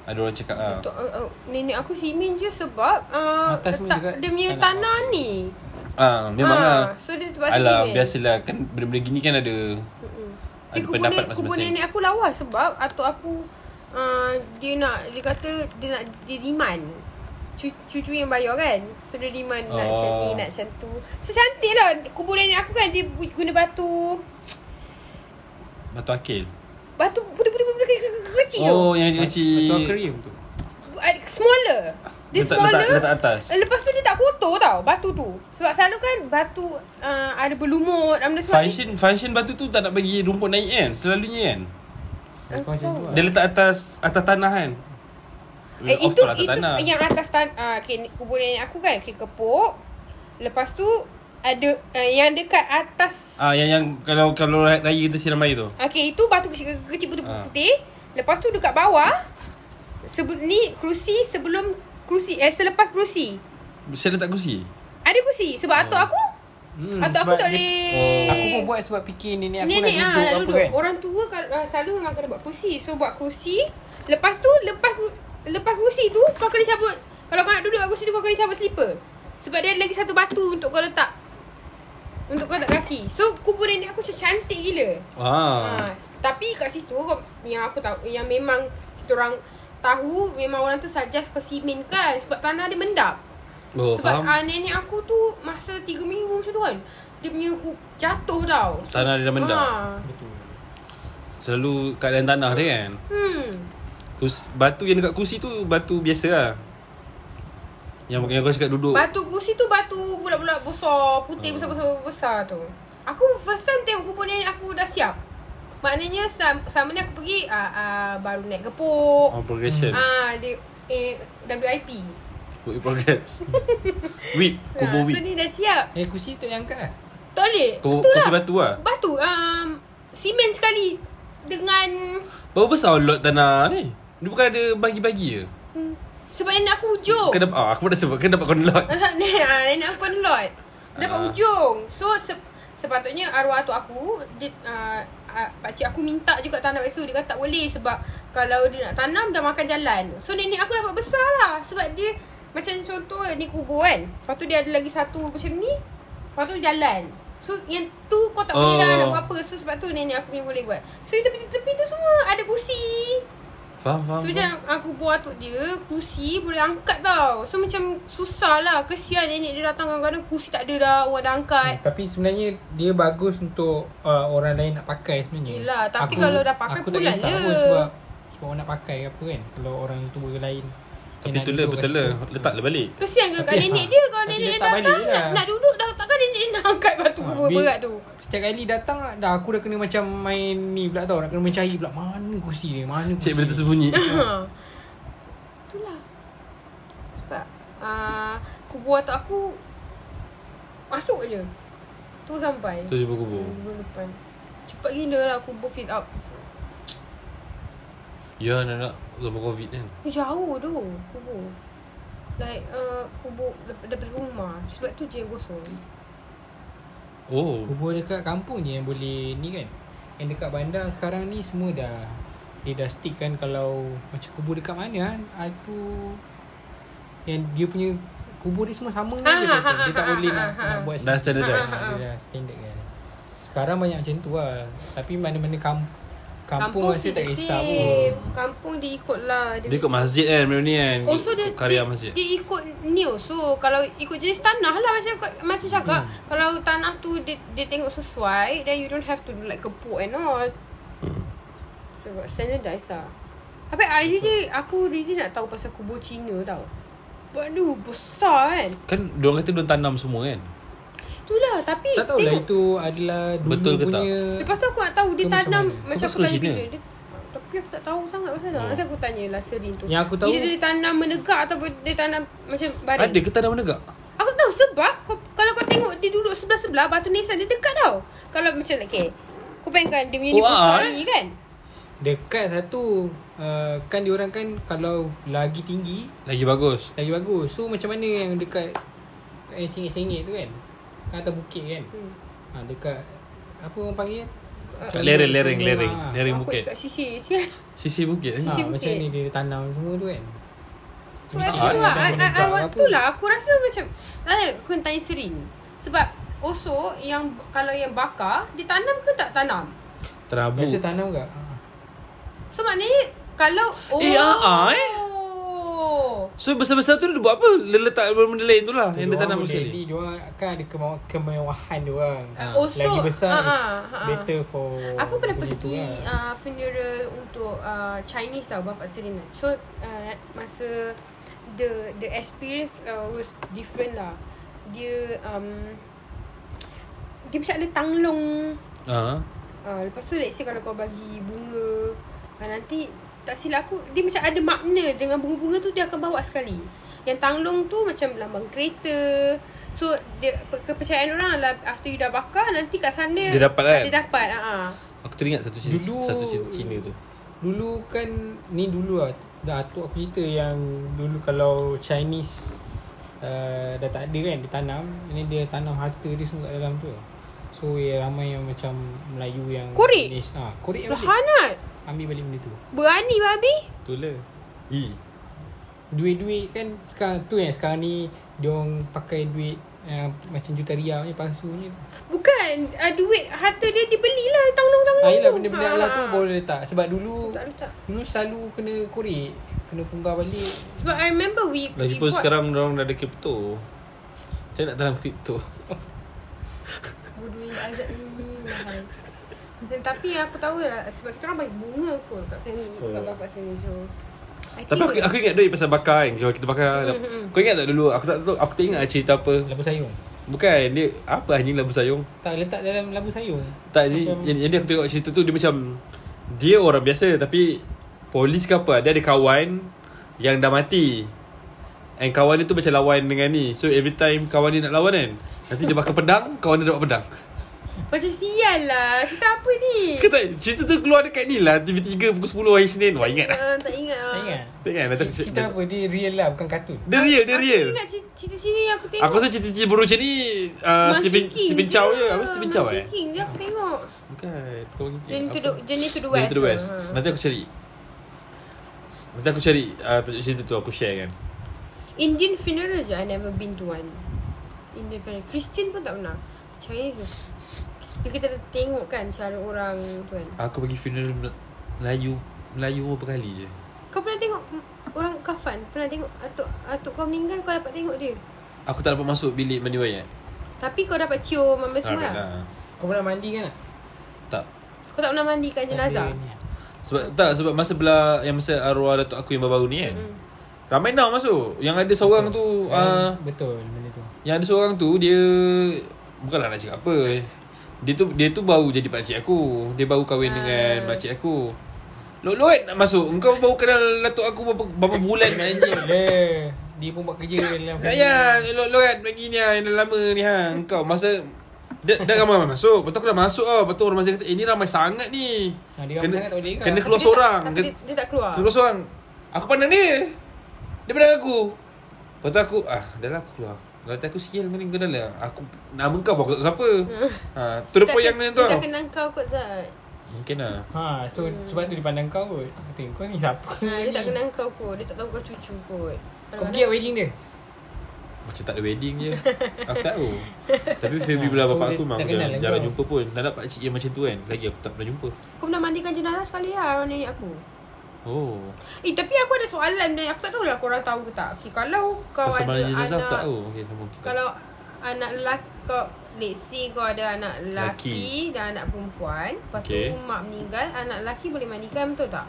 Ada orang cakap ah. Uh, uh, Nenek aku simin je sebab uh, Atas letak juga. Dia punya tanah ni. Ah Memang Ah, lah. So dia terpaksa Alah simen. biasalah. Kan benda-benda gini kan ada Mm-mm. Ada Eh, pendapat nenek, kubur masing-masing. nenek aku lawas sebab atuk aku uh, dia nak dia kata dia nak dia demand. Cucu, yang bayar kan? So dia demand nak macam ni Oh. nak macam tu so cantik lah. Kubur nenek aku kan dia guna batu. Batu akil? Batu budak-budak kecil. Oh yang kecil. Batu akuarium tu. Smaller. Dia letak, smaller. letak, letak atas. Eh, Lepas tu dia tak kotor tau Batu tu. Sebab selalu kan Batu uh, Ada berlumut sebab Function function batu tu tak nak bagi rumput naik kan? Selalunya kan Kau macam tu lah Dia letak atas Atas tanah kan Eh Of itu atas itu tanah. yang atas tan uh, okay, kubur nenek aku kan okay, kepuk. Lepas tu ada uh, yang dekat atas Ah yang yang kalau kalau raya kita siram air tu. Okay itu batu kecil, kecil putih Ah. putih. Lepas tu dekat bawah sebelum ni kerusi sebelum kerusi eh selepas kerusi. Saya letak kursi. Ada kerusi sebab atuk Oh. aku Hmm, atuk aku tak dia- boleh Aku pun buat sebab fikir nenek aku Nenek nak ah duduk duduk. kan Orang tua kan uh, selalu memang kena buat kerusi. So buat kerusi. Lepas tu lepas lepas kerusi tu kau kena cabut. Kalau kau nak duduk kat kerusi tu kau kena cabut slipper. Sebab dia ada lagi satu batu untuk kau letak. Untuk kau letak kaki. So kubur nenek aku macam cantik gila. Ah. Ha, tapi kat situ kau- yang aku tahu yang memang kita orang tahu memang orang tu suggest kau simen kan sebab tanah dia mendap. Oh sebab faham uh, nenek aku tu masa 3 minggu macam tu kan. Dia punya hu- jatuh tau. Tanah dia dah mendap. Ha. Betul. Selalu keadaan tanah dia kan Hmm. Kus, Batu yang dekat kursi tu Batu biasa lah Yang, yang kau cakap duduk Batu kursi tu batu bulat-bulat besar, putih Oh. besar-besar besar tu. Aku first time tengok kubur nenek aku dah siap. Maknanya selama ni aku pergi uh, uh, baru naik kepuk. On progression Ah, dia eh, WIP. Work in progress Whip Kubur Ah, whip So ni dah siap. Eh kursi tu yang angkat lah. Tak boleh. Kubur, Betul kursi lah. batu lah Batu. Um, simen sekali dengan Berapa besar lot tanah ni Dia bukan ada bagi-bagi je hmm, sebab nenek aku hujung. Dapat ah, Aku dah sebut Kau dapat kau lot nenek, nenek aku pun lot. Dapat Ah. hujung. So se, sepatutnya arwah atuk aku dia uh, uh, pakcik aku minta juga tanam esok dia kata tak boleh sebab kalau dia nak tanam dah makan jalan. So nenek aku dapat besar lah sebab dia macam contoh ni kubur kan. Lepas tu dia ada lagi satu macam ni. Lepas tu jalan. So yang tu kau tak boleh Oh. lah nak buat apa. So sebab tu nenek aku punya boleh buat. So di tepi-tepi tu semua ada kursi. Faham faham, So faham. macam aku buat atuk dia Kursi boleh angkat tau So macam susah lah Kesian nenek dia datang kadang-kadang Kursi tak ada dah Orang dah angkat Hmm, Tapi sebenarnya dia bagus untuk uh, orang lain nak pakai sebenarnya. Yelah, tapi kalau dah pakai, aku tak pulang kisah pun sebab sebab orang nak pakai ke apa kan. Kalau orang tua lain Tapi betul lah Betul lah. Letak lah balik. Kesian kan kat Tapi- nenek dia? Kalau nenek dia datang je nak, lah. nak duduk dah Takkan nenek dia nak angkat batu Ha, kubur bil- berat tu. Setiap kali datang dah aku dah kena macam main ni pula tau. Nak kena mencari pula. Mana kursi dia, mana kursi. Cik dia. tersembunyi. Itulah. Sebab uh, Kubur atuk aku Masuk je. Tu sampai. Tu jumpa kubur depan. Cepat gila lah kubur fit out Ya nak nak Zaman covid kan Jauh tu kubur Like uh, kubur daripada rumah Sebab tu je yang kosong Oh Kubur dekat kampung je yang boleh ni kan. Yang dekat bandar sekarang ni semua dah dia dah stick kan kalau macam kubur dekat mana kan aku yang dia punya kubur dia semua sama Ah, je ah, betul. ah, Dia tak ah, boleh ah, nak, ah, nak ah. buat Dah standardise. Ah, Dia dah standard kan. Sekarang banyak macam tu lah. Tapi mana-mana kam, kampung, rasa tak kisah pun. Kampung dia ikut lah. Dia ikut masjid kan Benda ni kan? Oh so dia, Ikut Karya dia, masjid. dia ikut new So kalau ikut jenis tanah lah Macam macam cakap Hmm. Kalau tanah tu dia, dia tengok sesuai Then you don't have to do like kepuk and all. Sebab standardise lah. Tapi I really Aku really nak tahu pasal kubur Cina tau. Waduh besar kan? Kan diorang kata diorang tanam semua kan Itulah tapi Tak tahulah tengok. itu adalah dulu Betul ke tak? punya Lepas tu aku nak tahu Dia macam tanam? Macam Tu aku tanya dia, Tapi aku tak tahu sangat pasal oh. Nanti aku tanya lah Serin tu Yang aku tahu- Dia, dia tanam menegak Ataupun dia tanam Macam baring Ada ke tanam menegak Aku tahu sebab kau, Kalau kau tengok Dia duduk sebelah-sebelah Batu nisan dia dekat tau Kalau macam like okay, Kau bayangkan Dia punya Oh, oh, ah, story kan dekat satu uh, kan diorang kan kalau lagi tinggi Lagi bagus lagi bagus. So macam mana yang dekat yang sengit-sengit tu kan? Kan atas bukit kan? hmm. Ha, dekat apa orang panggil? Kat lereng lereng Lereng, lereng ah. Lereng Aku bukit kat sisi Sial Sisi bukit eh? Ha, Sisi macam bukit. ni dia tanam semua tu kan? Tu Ah, aku ah, lah tu lah Aku rasa macam ah, Aku tanya Serin Sebab Also Yang Kalau yang bakar Dia tanam ke tak tanam Terabu Biasa tanam ke? Ha. So maknanya Kalau Oh Eh, ah, ah, eh. So besar-besar tu dia buat apa? Dia letak benda lain tu lah Yang dia tanam sekali beli, Diorang kan ada kema- kemewahan diorang. Ah, also, Lagi besar is ah, ah. better for Aku pernah pergi lah. uh, funeral untuk uh, Chinese tau bapak Serena. So uh, masa the the experience uh, was different lah. Dia um, dia macam ada tanglong. Ha. Uh, lepas tu let's say kalau kau bagi bunga uh, nanti tak silap aku dia macam ada makna dengan bunga-bunga tu dia akan bawa sekali. Yang tanglong tu macam lambang kereta. So dia pe- kepercayaan orang lah after you dah bakar nanti kat sana Dia dapat kan? Dia dapat. Ha. Aku teringat satu cerita Dulu- Satu cerita Cina tu Dulu kan Ni dulu lah Datuk aku cerita yang Dulu kalau Chinese uh, Dah tak ada kan Dia tanam Ini dia tanam harta dia semua kat dalam tu So ya, ramai yang macam Melayu yang Korek? Ha, Korek Lahanat. Ambil balik benda tu Berani babi. Betul lah Ih Duit-duit kan Sekarang tu yang sekarang ni Diorang pakai duit uh, Macam juta rial ni Palsunya Bukan uh, duit harta dia dibelilah tanglong-tanglong Ah, tu. yelah benda-benda Ha, ha. tu boleh letak Sebab dulu Tak letak. Dulu selalu kena korek kena punggar balik. Sebab I remember we Lagipun we bought- sekarang orang dah ada kripto. Macam mana nak tanam kripto? Bodoh yang azab ni mahal. Dan, tapi aku tahu lah sebab kita orang bagi bunga pun kat family Oh. kat bapak sini so. I Tapi aku, aku ingat duit pasal bakar kan Kalau kita bakar Hmm, hmm, hmm. Kau ingat tak dulu Aku tak tahu Aku tak ingat cerita apa Labu sayung. Bukan dia Apa anjing labu sayung Tak letak dalam labu sayung. Tak ni Macam- yang, yang dia aku tengok cerita tu Dia macam Dia orang biasa Tapi Polis ke apa Dia ada kawan Yang dah mati And kawan dia tu macam lawan dengan ni So every time kawan dia nak lawan kan Nanti dia bakar pedang Kawan dia dapat pedang Macam sial lah. Cerita apa ni? Kau tak? Cerita tu keluar dekat ni lah. TV3 pukul 10 hari Senin. Wah ingat lah. Uh, Tak ingat lah. Tak ingat? Tak ingat. Aku Cerita apa? Dia real lah bukan kartun. Dia real Dia Aku real. ingat cerita, cerita sini yang aku tengok. Aku rasa cerita-cerita baru macam ni uh, Stephen, Stephen Chow je. Apa Stephen Chow eh? King je aku tengok. Bukan. Journey to the, Journey to the Journey West to the West. Ha. Nanti aku cari. Nanti aku cari uh, cerita tu aku share kan. Indian funeral je I never been to one. Indian funeral. Christian pun tak pernah Chinese Bila kita tengok kan Cara orang tu kan Aku pergi funeral Mel- Melayu Melayu berapa kali je Kau pernah tengok Orang kafan Pernah tengok Atuk, atuk kau meninggal Kau dapat tengok dia Aku tak dapat masuk bilik mandi wayat Tapi kau dapat cium Mama semua lah Kau pernah mandi kan? tak? Kau tak pernah mandikan jenazah Ada ni. Sebab tak sebab masa belah Yang masa arwah datuk aku yang baru-baru ni kan Mm. Ramai now masuk Yang ada seorang tu uh, Betul benda tu. Yang ada seorang tu Dia Bukanlah nak cakap apa. Dia tu dia tu baru jadi pakcik aku. Dia baru kahwin Ah. dengan pakcik aku. Lot-lot nak masuk. Engkau baru kenal Datuk aku berapa, berapa bulan anjing? Dia dia pun buat kerja dalam Ya ya. Lot-lot bagi ni ha, Yang dah lama ni ha. Engkau masa Dah, dah ramai masuk. Betul aku dah masuk tau Betul orang masih kata Eh ni ramai sangat ni. Ha, dia ramai sangat tak boleh kan? Kena keluar Tapi dia tak- seorang. Tapi Kena dia, dia tak keluar. kena keluar seorang. Aku pandang dia. Dia pandang aku. Lepas tu aku Ah dah lah aku keluar Nanti aku sial dengan kau dah lah Aku Nama kau pun aku tak tahu siapa. Ha, Tu the point yang ni tu Dia tak kenal kau kot Zat. Mungkin lah. Ha, so Hmm. sebab tu dia pandang kau kot. Kata kau ni siapa? ha, Dia ni? tak kenal kau kot. Dia tak tahu kau cucu kot. Kau pergi kat wedding dia? Macam tak ada wedding je. Aku tak tahu. Tapi family Ha, belah so bapak dia aku Memang aku jarang, lah jarang jumpa pun. Tak ada pakcik yang macam tu kan. Lagi aku tak pernah jumpa. Kau pernah mandikan jenazah sekali lah Orang nenek aku Oh. Eh tapi aku ada soalan dan Aku tak tahu lah korang tahu ke tak. Okay, Kalau kau Pasal ada jenazah anak aku tak tahu. Okay sama kita. Kalau anak lelaki kau Let's say kau ada anak lelaki. dan anak perempuan Lepas Okay. tu mak meninggal Anak lelaki boleh mandikan betul tak?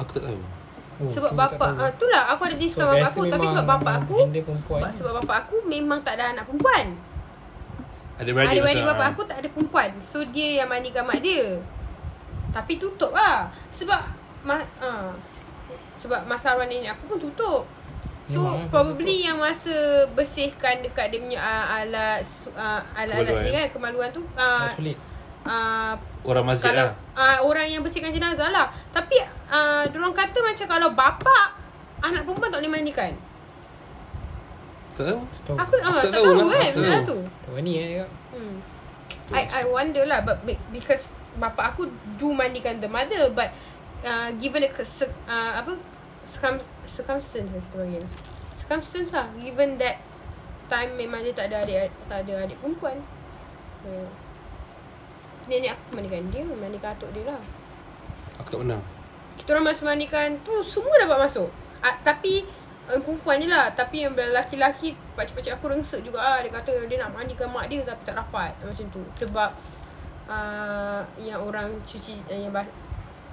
Aku tak tahu. Oh, sebab aku tak bapak tahu. uh, Itulah aku ada diskon bapak biasa aku Tapi sebab bapak aku sebab, bapak aku memang tak ada anak perempuan. Ada beradik Ada beradik bapak aku tak ada perempuan. So dia yang mandikan mak dia Tapi tutup lah Sebab ma, uh, Sebab masa arwah nenek aku pun tutup So Memang, probably yang masa bersihkan dekat dia punya uh, alat uh, alat-alat ni kan kemaluan tu uh, Sulit. uh, Orang masjid kalau lah uh, orang yang bersihkan jenazah lah Tapi uh, diorang kata macam kalau bapa anak perempuan tak boleh mandikan Tak tahu Tahu. Aku, uh, Aku tak, tak tahu, tahu lah, kan aku tak benda tahu. tu Tak ni eh. Hmm. I I wonder lah but be- because bapa aku do mandikan the mother but uh, given the uh, apa circum circumstance kita panggil. Circumstance lah given that time memang dia tak ada adik tak ada adik perempuan. Uh, nenek aku mandikan dia mandikan atuk dia lah. Aku tak pernah. Kita orang masuk mandikan tu semua dapat masuk. Uh, tapi uh, perempuan je lah. Tapi yang lelaki-lelaki pakcik-pakcik aku rengsek juga. Lah dia kata dia nak mandikan mak dia tapi tak dapat. Macam tu. Sebab uh, yang orang cuci uh, yang bah-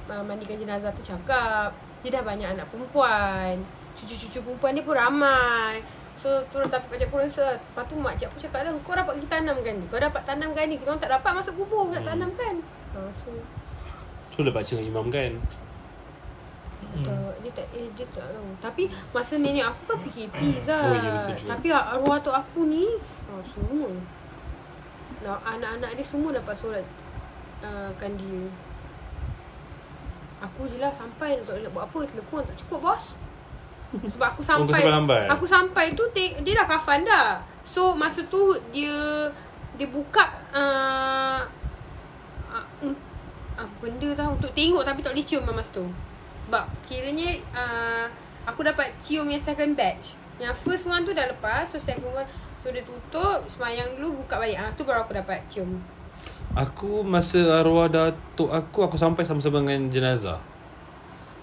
uh, mandikan jenazah tu cakap dia dah banyak anak perempuan cucu-cucu perempuan dia pun ramai So tu orang tapi pakcik aku rasa Lepas tu makcik aku cakap lah Kau dapat pergi tanamkan ni Kau dapat tanamkan ni Kita orang tak dapat masuk kubur Nak Hmm. tanamkan ha, So So lah pakcik dengan imam kan Hmm. Tak, dia tak eh, dia tak tahu. Tapi masa nenek aku kan PKP Zat. Oh, betul. Tapi arwah tu aku ni oh, semua. Nah, anak-anak dia semua dapat solat uh, kan dia. Aku je lah sampai tak boleh nak buat apa telekon tak cukup bos. Sebab aku Oh, sampai sampai lambat? Aku sampai tu te- dia dah kafan dah. So masa tu dia dia buka uh, uh, uh, benda tau untuk tengok tapi tak boleh cium lah masa tu. Sebab kiranya uh, aku dapat cium yang second batch. Yang first one tu dah lepas so second one so dia tutup semayang dulu buka balik. Ah tu baru aku dapat cium. Aku masa arwah datuk aku Aku sampai sama-sama dengan jenazah.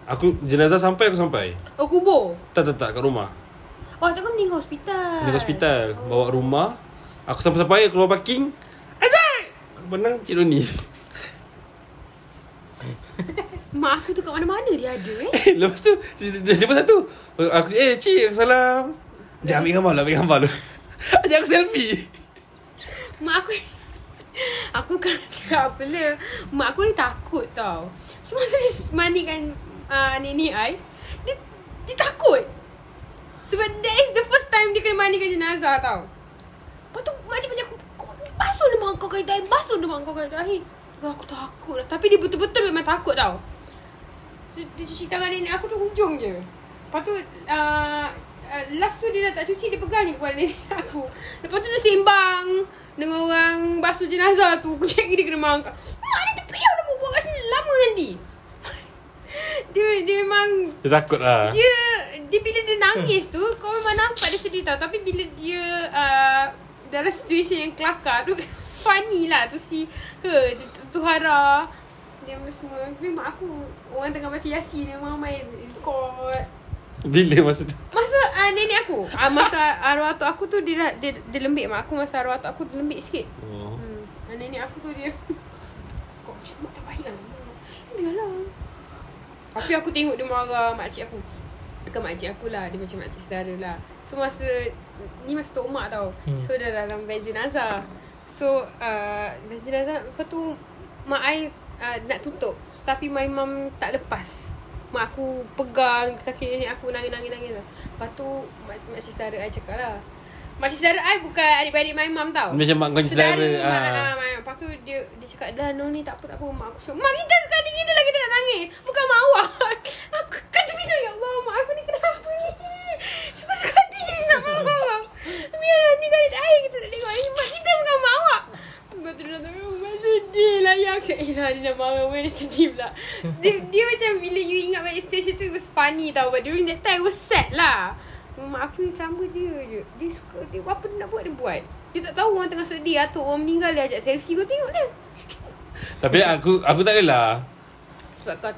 Aku jenazah sampai aku sampai. Oh kubur? Tak tak tak kat rumah. Oh tak kau meninggal hospital. Di hospital. Bawa rumah. Aku sampai-sampai keluar parking. Azad Benang Cik Doni Mak aku tu kat mana-mana dia ada eh. Lepas tu Dia jumpa satu. Aku Eh cik Salam. Sekejap ambil gambar lah Ambil gambar dulu Ajak aku selfie. Mak aku Aku kan cakap apa le? Mak aku ni takut tau. So masa dia mandikan uh, Nenek I dia, dia takut. Sebab that is the first time Dia kena mandikan jenazah tau. Lepas tu mak cakap aku "Kau Basuh dia mak kau kali dahi Basuh dia mak kau kali dahi Kau aku takut lah. Tapi dia betul-betul memang takut tau. So, Dia cuci tangan nenek aku tu hujung je. Lepas tu uh, uh, Last tu dia dah tak cuci Dia pegang ni kepala nenek aku. Lepas tu dia sembang Dengan orang basuh jenazah tu. Cakap dia kena mangkak. Mak ni terpiyah dah buat kat sini Lama nanti. Dia, dia memang Dia takut lah. dia dia bila dia nangis tu kau memang nampak dia sedih tau. Tapi bila dia uh, dalam situasi yang kelakar tu funny lah tu si her tu, tu, tu Hara. Dia semua. Memang aku orang tengah baca yasin memang main record Bila masa tu masa uh, nenek aku. Uh, masa arwah atuk aku tu dia, dia dia lembik mak aku. Masa arwah atuk aku dia lembik sikit. Oh. hmm. uh, nenek aku tu dia kau macam mak tak baik kan biarlah tapi aku tengok dia marah makcik aku. Bukan makcik aku lah Dia macam makcik saudara lah. So masa Ni masa Tok Mak tau. Hmm. So dah dalam van jenazah So uh, Van jenazah Lepas tu Mak I uh, Nak tutup. Tapi my mum Tak lepas Mak aku pegang Kaki nenek aku Nangis-nangis-nangis lah Lepas tu mak- Makcik saudara I cakap lah. Makcik saudara I bukan adik-beradik my mum tau. Macam mak kau ni saudara Saudara ah. ah. ah, Lepas tu dia dia cakap Dah no ni tak apa tak apa. Mak aku cakap Mak kita sekali kita lah kita nak nangis. Bukan mak awak. Aku kan terfikir Ya Allah mak aku ni kenapa ni? Suka-suka dia nak mak awak. Biar ni kali air kita tak tengok ni. Mak kita bukan mak awak. Lepas tu dia kata Mak sedih lah ya Aku cakap Yelah dia dah marah. Mak dia sedih pula? Dia, dia macam Bila you ingat balik situation tu It was funny tau. But during that time It was sad lah. Mak aku ni sama dia je. Dia suka dia Apa dia nak buat dia buat. Dia tak tahu orang tengah sedih. Atau orang meninggal dia ajak selfie Kau tengok dia. Tapi aku Aku tak adalah Sebab kau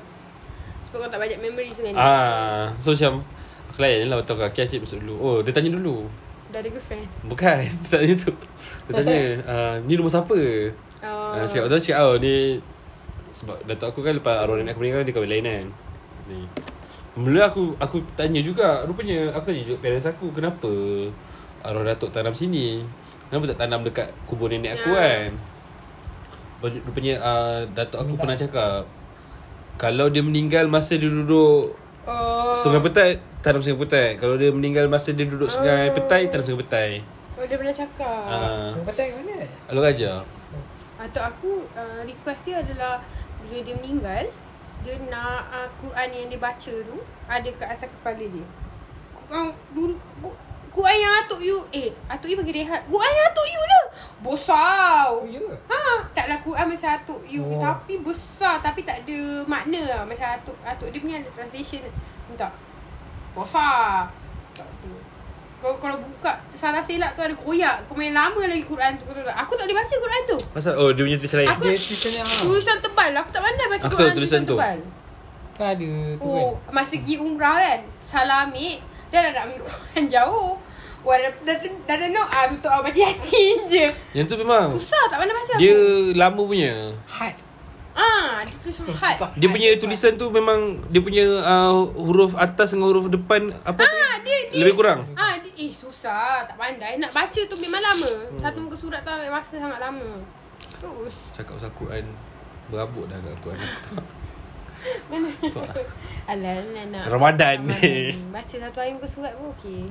Sebab kau tak banyak memories dengan dia. Ah, So macam Aku layan je lah Betul kaki asyik masuk dulu. Oh dia tanya dulu. Dah ada girlfriend. Bukan tak tanya tu. Dia tanya uh, Ni rumah siapa Oh Uh, cakap betul cakap oh ni sebab datuk aku kan lepas arwah nenek aku meninggal dia kahwin lain kan. Ni. Mula aku aku tanya juga rupanya aku tanya juga parents aku kenapa arwah datuk tanam sini. Kenapa tak tanam dekat kubur nenek aku Ya. kan? Rupanya- uh, datuk aku pernah cakap kalau dia meninggal masa dia duduk Oh sungai petai tanam sungai petai. Kalau dia meninggal masa dia duduk sungai petai tanam sungai petai. Oh dia pernah cakap Ah, Kau kata kat mana? Alur Raja. Atau aku uh, request dia adalah Bila dia meninggal Dia nak uh, Quran yang dia baca tu Ada kat atas kepala dia. Kau dulu Quran yang atuk you Eh atuk you bagi rehat. Quran yang atuk you lah. Besar. Oh, ya? Ha, taklah Quran macam atuk you. Oh. Tapi besar Tapi tak ada makna lah. Macam atuk Atuk dia punya ada translation. Tak Besar. Tak tu kau kalau buka salah silap tu ada koyak Kau main lama lagi Quran tu? Aku tak boleh baca Quran tu Masa oh dia punya tulisan lain. Aku- Dia tulisannya ah. Tulisan tebal Aku tak pandai baca Aku Quran tahu tulisan tu. tebal Kan ada tu kan. Oh Masa pergi umrah kan Salah ambil Dah dah nak ambil Quran jauh Wah dah dah, dah, dah, nak ah, Tutup ah, baca Yasin je Yang tu memang Susah tak pandai baca dia aku lama punya. Had. Ah, Dia tulis Susah. Dia punya tulisan tu memang dia punya uh, huruf atas dengan huruf depan apa Ah, dia, dia lebih kurang. Ah, dia, eh susah Tak pandai Nak baca tu memang lama hmm. Satu muka surat tu ambil masa sangat lama Terus Cakap pasal Quran berabuk dah kat Quran aku tu. Mana Tu lah. Alah nak nak Ramadan ni. Baca satu ayat muka surat pun okey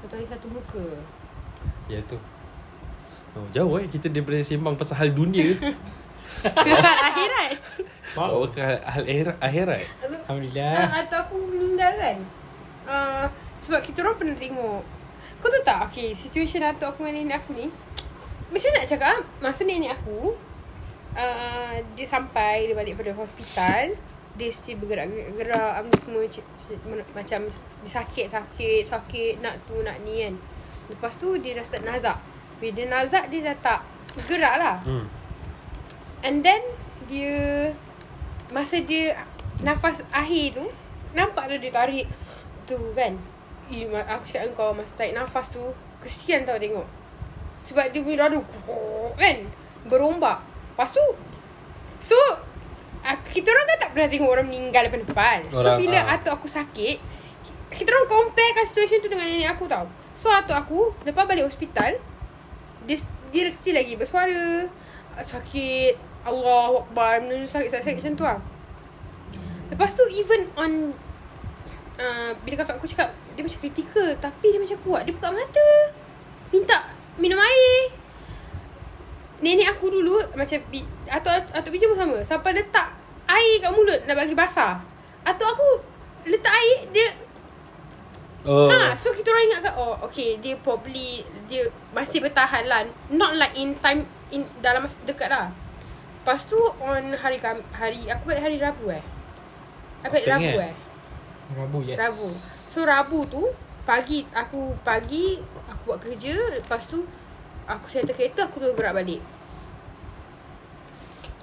Satu ayat satu muka Ya tu. Oh, jauh eh kita daripada sembang pasal hal dunia. Ke hal akhirat. Bawa ke hal, hal akhirat-. Alhamdulillah. Ah, Atau aku meninggal kan? Uh, Sebab kita orang pernah tengok. Kau tahu tak? Okay Situation atuk aku dengan nenek aku ni Macam nak cakap ah, Masa nenek aku uh, Dia sampai Dia balik pada hospital Dia still bergerak-gerak Apa semua c- c- Macam Dia sakit Sakit Sakit Nak tu nak ni kan. Lepas tu dia dah start nazak. Bila dia nazak Dia dah tak Gerak lah. Hmm. And then dia masa dia nafas akhir tu nampak dah dia tarik tu kan. Eh, aku cakap kau masa tarik nafas tu kesian tau tengok. Sebab dia punya dadu kan berombak. Lepas tu so ah, kita orang kan tak pernah tengok orang meninggal depan-depan. So Orang, bila ah. atuk aku sakit kita orang comparekan situation tu dengan nenek aku tau. So atuk aku lepas balik hospital dia dia still lagi bersuara sakit. Allah Akbar. Benda tu sakit-sakit macam tu lah Lepas tu even on uh, Bila kakak aku cakap Dia macam kritikal Tapi dia macam kuat. Dia buka mata. Minta minum air. Nenek aku dulu Macam Atuk, atuk Pijam pun sama. Sampai letak Air kat mulut Nak bagi basah. Atuk aku Letak air Dia Oh. Ha, so kita orang ingat kan oh okay dia probably dia masih bertahan lah. Not like in time in dalam masa dekat lah. Lepas tu on hari Kam, hari aku balik hari Rabu eh. Aku balik Rabu ingat. eh. Rabu yes. Rabu. So Rabu tu pagi aku pagi aku buat kerja lepas tu aku settle kereta aku terus gerak balik.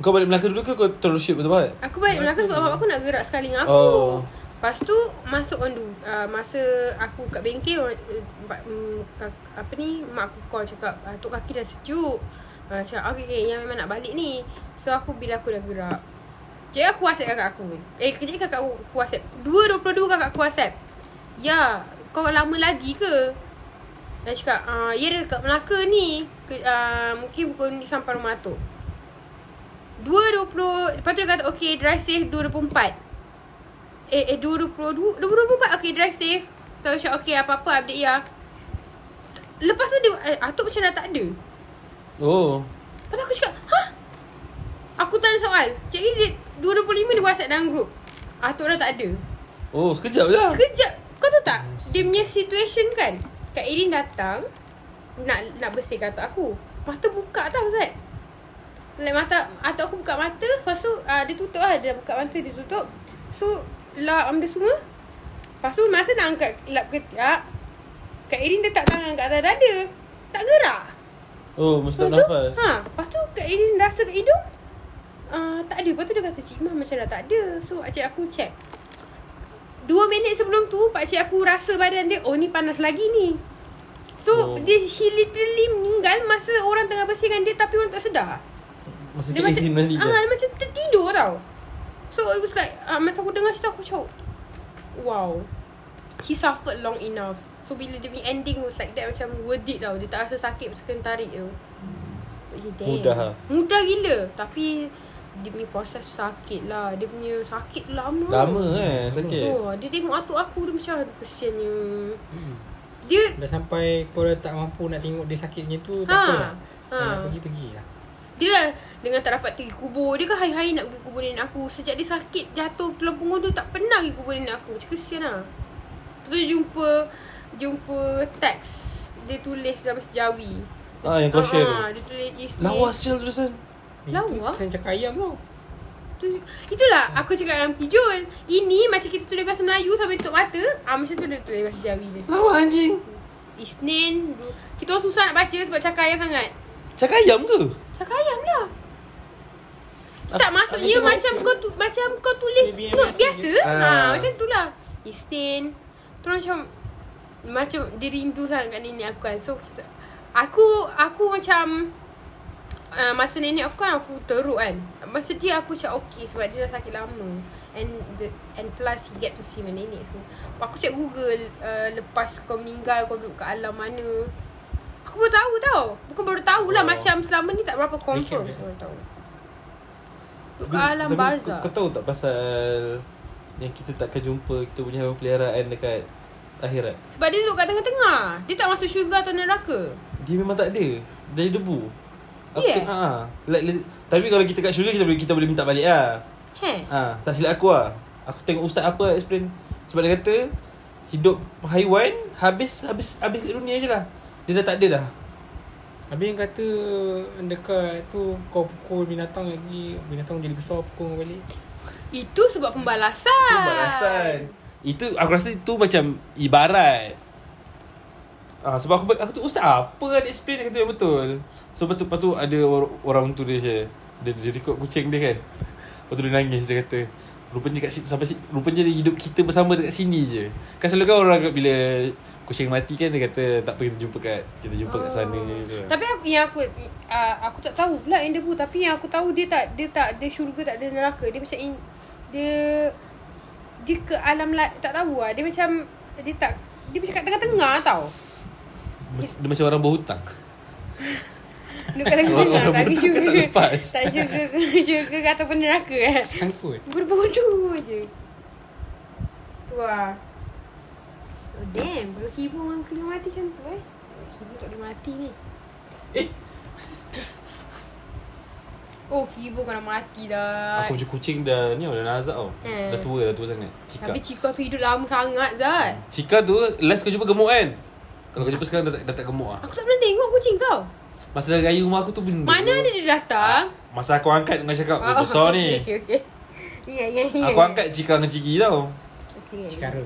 Kau balik Melaka dulu ke kau terus shoot betul-betul? Aku balik Melaka sebab bapak aku nak gerak sekali dengan aku. Oh. Lepas tu masuk on uh, masa aku kat bengkel orang uh, apa ni mak aku call cakap uh, tok kaki dah sejuk. Uh, cakap okay, okay yang memang nak balik ni. So aku bila aku dah gerak. Jadi aku WhatsApp kakak aku. Eh kejap kakak aku WhatsApp. 2.22 kakak aku WhatsApp. Ya, kau lama lagi ke? Dia cakap, uh, ya dia dekat Melaka ni. Ke, uh, mungkin pukul ni sampai rumah tu. 2.20 Lepas tu dia kata Okay drive safe 2.24 Eh eh 2.22 2.24 Okay drive safe Tahu cakap okay apa-apa update ya Lepas tu dia eh, Atuk macam dah tak ada Oh. Lepas tu aku cakap Hah? Aku tanya soal Cik dia 2.25 dia whatsapp dalam group. Atuk dah tak ada. Oh, sekejap je lah. Sekejap. Kau tahu tak Dia punya situation kan Kak Irin datang Nak nak bersihkan atuk aku. Mata buka tau Zat Like mata Atuk aku buka mata Lepas tu uh, Dia tutup lah. Dia dah buka mata Dia tutup. So Lap benda semua. Lepas tu masa nak angkat Lap ketiak Kak Irin letak tangan kat atas dada. Tak gerak Oh, mesti tak nafas. Ha, lepas tu Kak Irin rasa kat hidung uh, Tak ada. Lepas tu dia kata Cik Imah macam dah tak ada. So pakcik aku check. Dua minit sebelum tu Pakcik aku rasa badan dia Oh ni panas lagi ni. So Oh. dia He literally meninggal Masa orang tengah bersihkan dia Tapi orang tak sedar. Masa Dia macam balik ah. Dia macam tertidur tau. So it was like uh, Masa aku dengar cerita aku macam Wow He suffered long enough So bila dia punya ending was like that Macam worth it tau Dia tak rasa sakit Macam kena tarik tu damn. Mudah lah. Mudah gila Tapi Dia punya proses sakit lah Dia punya sakit lama Lama eh sakit. Oh, dia tengok atuk aku Dia macam aduh, kesiannya Hmm. Dia Dah sampai kau dah tak mampu nak tengok dia sakit macam tu, tak Ha. apa lah. Ha. Ha. Nak pergi-pergi lah. Dia dah Dengan tak dapat pergi kubur Dia kan hari-hari nak pergi kubur nenek aku Sejak dia sakit Jatuh tulang punggung tu Tak pernah pergi kubur nenek aku Macam kesian lah Lepas tu dia jumpa Jumpa teks Dia tulis dalam sejawi Ah, yang kau share Ah, tu. Dia tulis Isnin Lawa sial tulisan. Lawa? Itu cakap ayam tau. tu, Itulah aku cakap dengan Pijol Ini macam kita tulis bahasa Melayu Sampai tutup mata ah, Macam tu dia tulis bahasa Jawi dia Lawa anjing. Isnin Kita orang susah nak baca Sebab cakap ayam sangat Cakap ayam ke? Cakap ayam lah Aku- Tak maksudnya tengok- macam kau tu, macam kau tulis note biasa je. Ha, Ah. macam tu lah. Istin. Terus macam macam dia rindu sangat kat nenek aku kan. So kita, aku aku macam uh, masa nenek aku kan aku teruk kan. Masa dia aku macam okay sebab dia dah sakit lama. And the and plus he get to see my nenek so aku check Google uh, lepas kau meninggal kau duduk kat alam mana. Aku baru tahu tau. Bukan baru tahu lah Oh. macam selama ni tak berapa confirm. Baru tahu. Duduk kat alam barzah. Kau, kau tahu tak pasal yang kita takkan jumpa kita punya hewan peliharaan dekat akhirat. Sebab dia duduk kat tengah-tengah. Dia tak masuk syurga atau neraka. Dia memang tak ada. Dari debu. Aku Yeah. tengok ha. Like, li- tapi kalau kita kat syurga kita boleh kita boleh minta balik lah. Heh. Ha, tak silap aku lah. Aku tengok ustaz apa explain. Sebab dia kata hidup haiwan habis habis habis kat dunia je lah. Dia dah tak ada dah. Habis yang kata dekat tu kau pukul binatang lagi binatang jadi besar pukul kau balik. Itu sebab pembalasan. Itu balasan. Itu aku rasa itu macam ibarat. Ah sebab aku aku tu ustaz apa dia explain dia kata yang betul. So lepas tu, lepas tu ada or, orang tu dia share. Dia, dia record kucing dia kan. Lepas Lepas tu dia nangis Dia kata Rupanya kat sini Sampai sini Rupanya dia hidup kita bersama Dekat sini je Kan selalu kan orang Bila Kucing mati kan Dia kata Tak apa kita jumpa kat Kita jumpa kat sana. Oh. Tapi aku yang aku uh, aku tak tahu pula yang debu tapi yang aku tahu dia tak dia tak dia syurga tak ada neraka. Dia macam in, dia dia ke alam la, tak tahu lah. Dia macam dia tak dia macam kat tengah-tengah tau. Dia macam orang berhutang Dia kat tengah-tengah Orang tak ada betul tak. Tak syurga syurga ke ataupun neraka kan. Sangkut Bodoh-bodoh je. Tu lah. Oh, damn. Kalau hibu orang kena mati macam tu eh. Hibu tak boleh mati ni. Eh Oh, hibu kena mati dah. Aku macam kucing dah Ni dah nazak tau Eh. Dah tua Dah tua sangat Cika Tapi Cika tu hidup lama sangat Zat. Cika tu Last kau jumpa gemuk kan Kalau kau jumpa sekarang Dah, tak- dah tak gemuk lah Aku tak pernah tengok kucing kau. Masa dah raya rumah aku tu benda Mana ada dia datang? Masa aku angkat dengan cakap oh, Besar okey, ni Okey, okey. Ingat, ingat, ingat. Aku angkat Cika dengan Ciki tau ingat. Cikara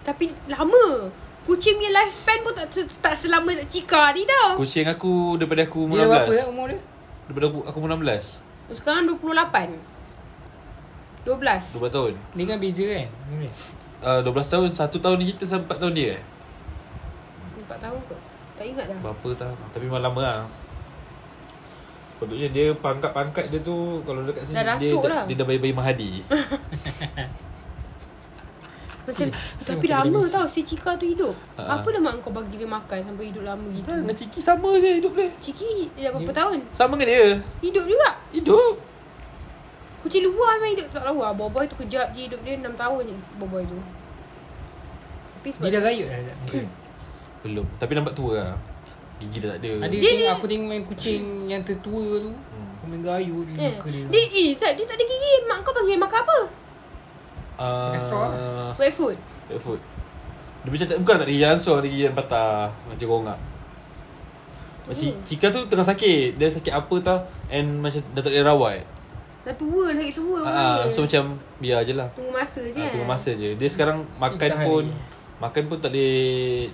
Tapi lama. Kucing punya lifespan pun tak tak selama tak Cika ni tau. Kucing aku Daripada aku Dia berapa ya 16 umur dia? Daripada aku, aku 16 Sekarang 28. 12. 12 tahun Ni kan beza kan Umur dia. uh, 12 tahun 1 tahun ni kita Sampai 4 tahun dia eh 4 tahun ke? Tak ingat dah. Berapa tahun Tapi memang lama lah Sepatutnya dia pangkat-pangkat dia tu Kalau dekat sini Dah dia, dah, lah. dia dah bayi-bayi Mahadi Macam, Sini. tapi Sini, lama tau si Cika tu hidup. Ha. Apa dah mak kau bagi dia makan sampai hidup lama gitu? Dengan Ciki sama je hidup dia Ciki dah berapa Dia- tahun? Sama dengan dia Hidup juga. Hidup Kucing luar memang hidup tak tahu lah. Boboy tu kejap je hidup dia 6 tahun je. Boboy tu. Tapi sebab Dia dah gayut dah Zat. Belum Tapi nampak tua lah Gigi dah tak ada Ada Dia- tengok, dia- aku tengok yang kucing yang tertua tu Hmm. Main gayut di Eh, muka dia dia, eh, dia tak ada gigi. Mak kau panggil makan apa? uh, Pakai straw Wet food. Wet food Dia macam tak, bukan tak ada gigi langsung Ada gigi yang patah Macam rongak Macam Hmm. Cika tu tengah sakit Dia sakit apa tau And macam dah tak boleh rawat Dah tua, lagi tua. Ah, orang So dia. macam Biar je lah Tunggu masa je Ah, kan? Tunggu masa je Dia sekarang Makan tahan pun. Makan pun tak boleh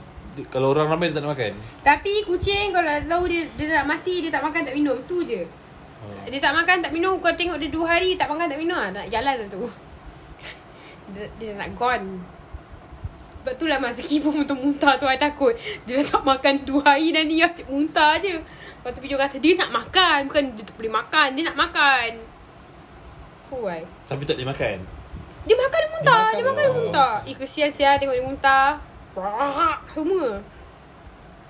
Kalau orang ramai dia tak nak makan Tapi kucing kalau tahu dia, dia nak mati, dia tak makan, tak minum. Tu je. Oh. Dia tak makan, tak minum. Kau tengok dia dua hari, tak makan, tak minum. ah, Nak jalan lah tu. Dia, dia dah nak gone. Sebab tu lah masa kibu muntah-muntah tu I takut. Dia dah tak makan dua hari dan dia asyik muntah je. Lepas tu Pijo kata, dia nak makan. Bukan dia tak boleh makan. Dia nak makan. Why? Tapi tak boleh makan Dia makan dia muntah. Dia Dia makan, makan dia oh. muntah. Eh kesian sial tengok dia muntah. Wah, semua.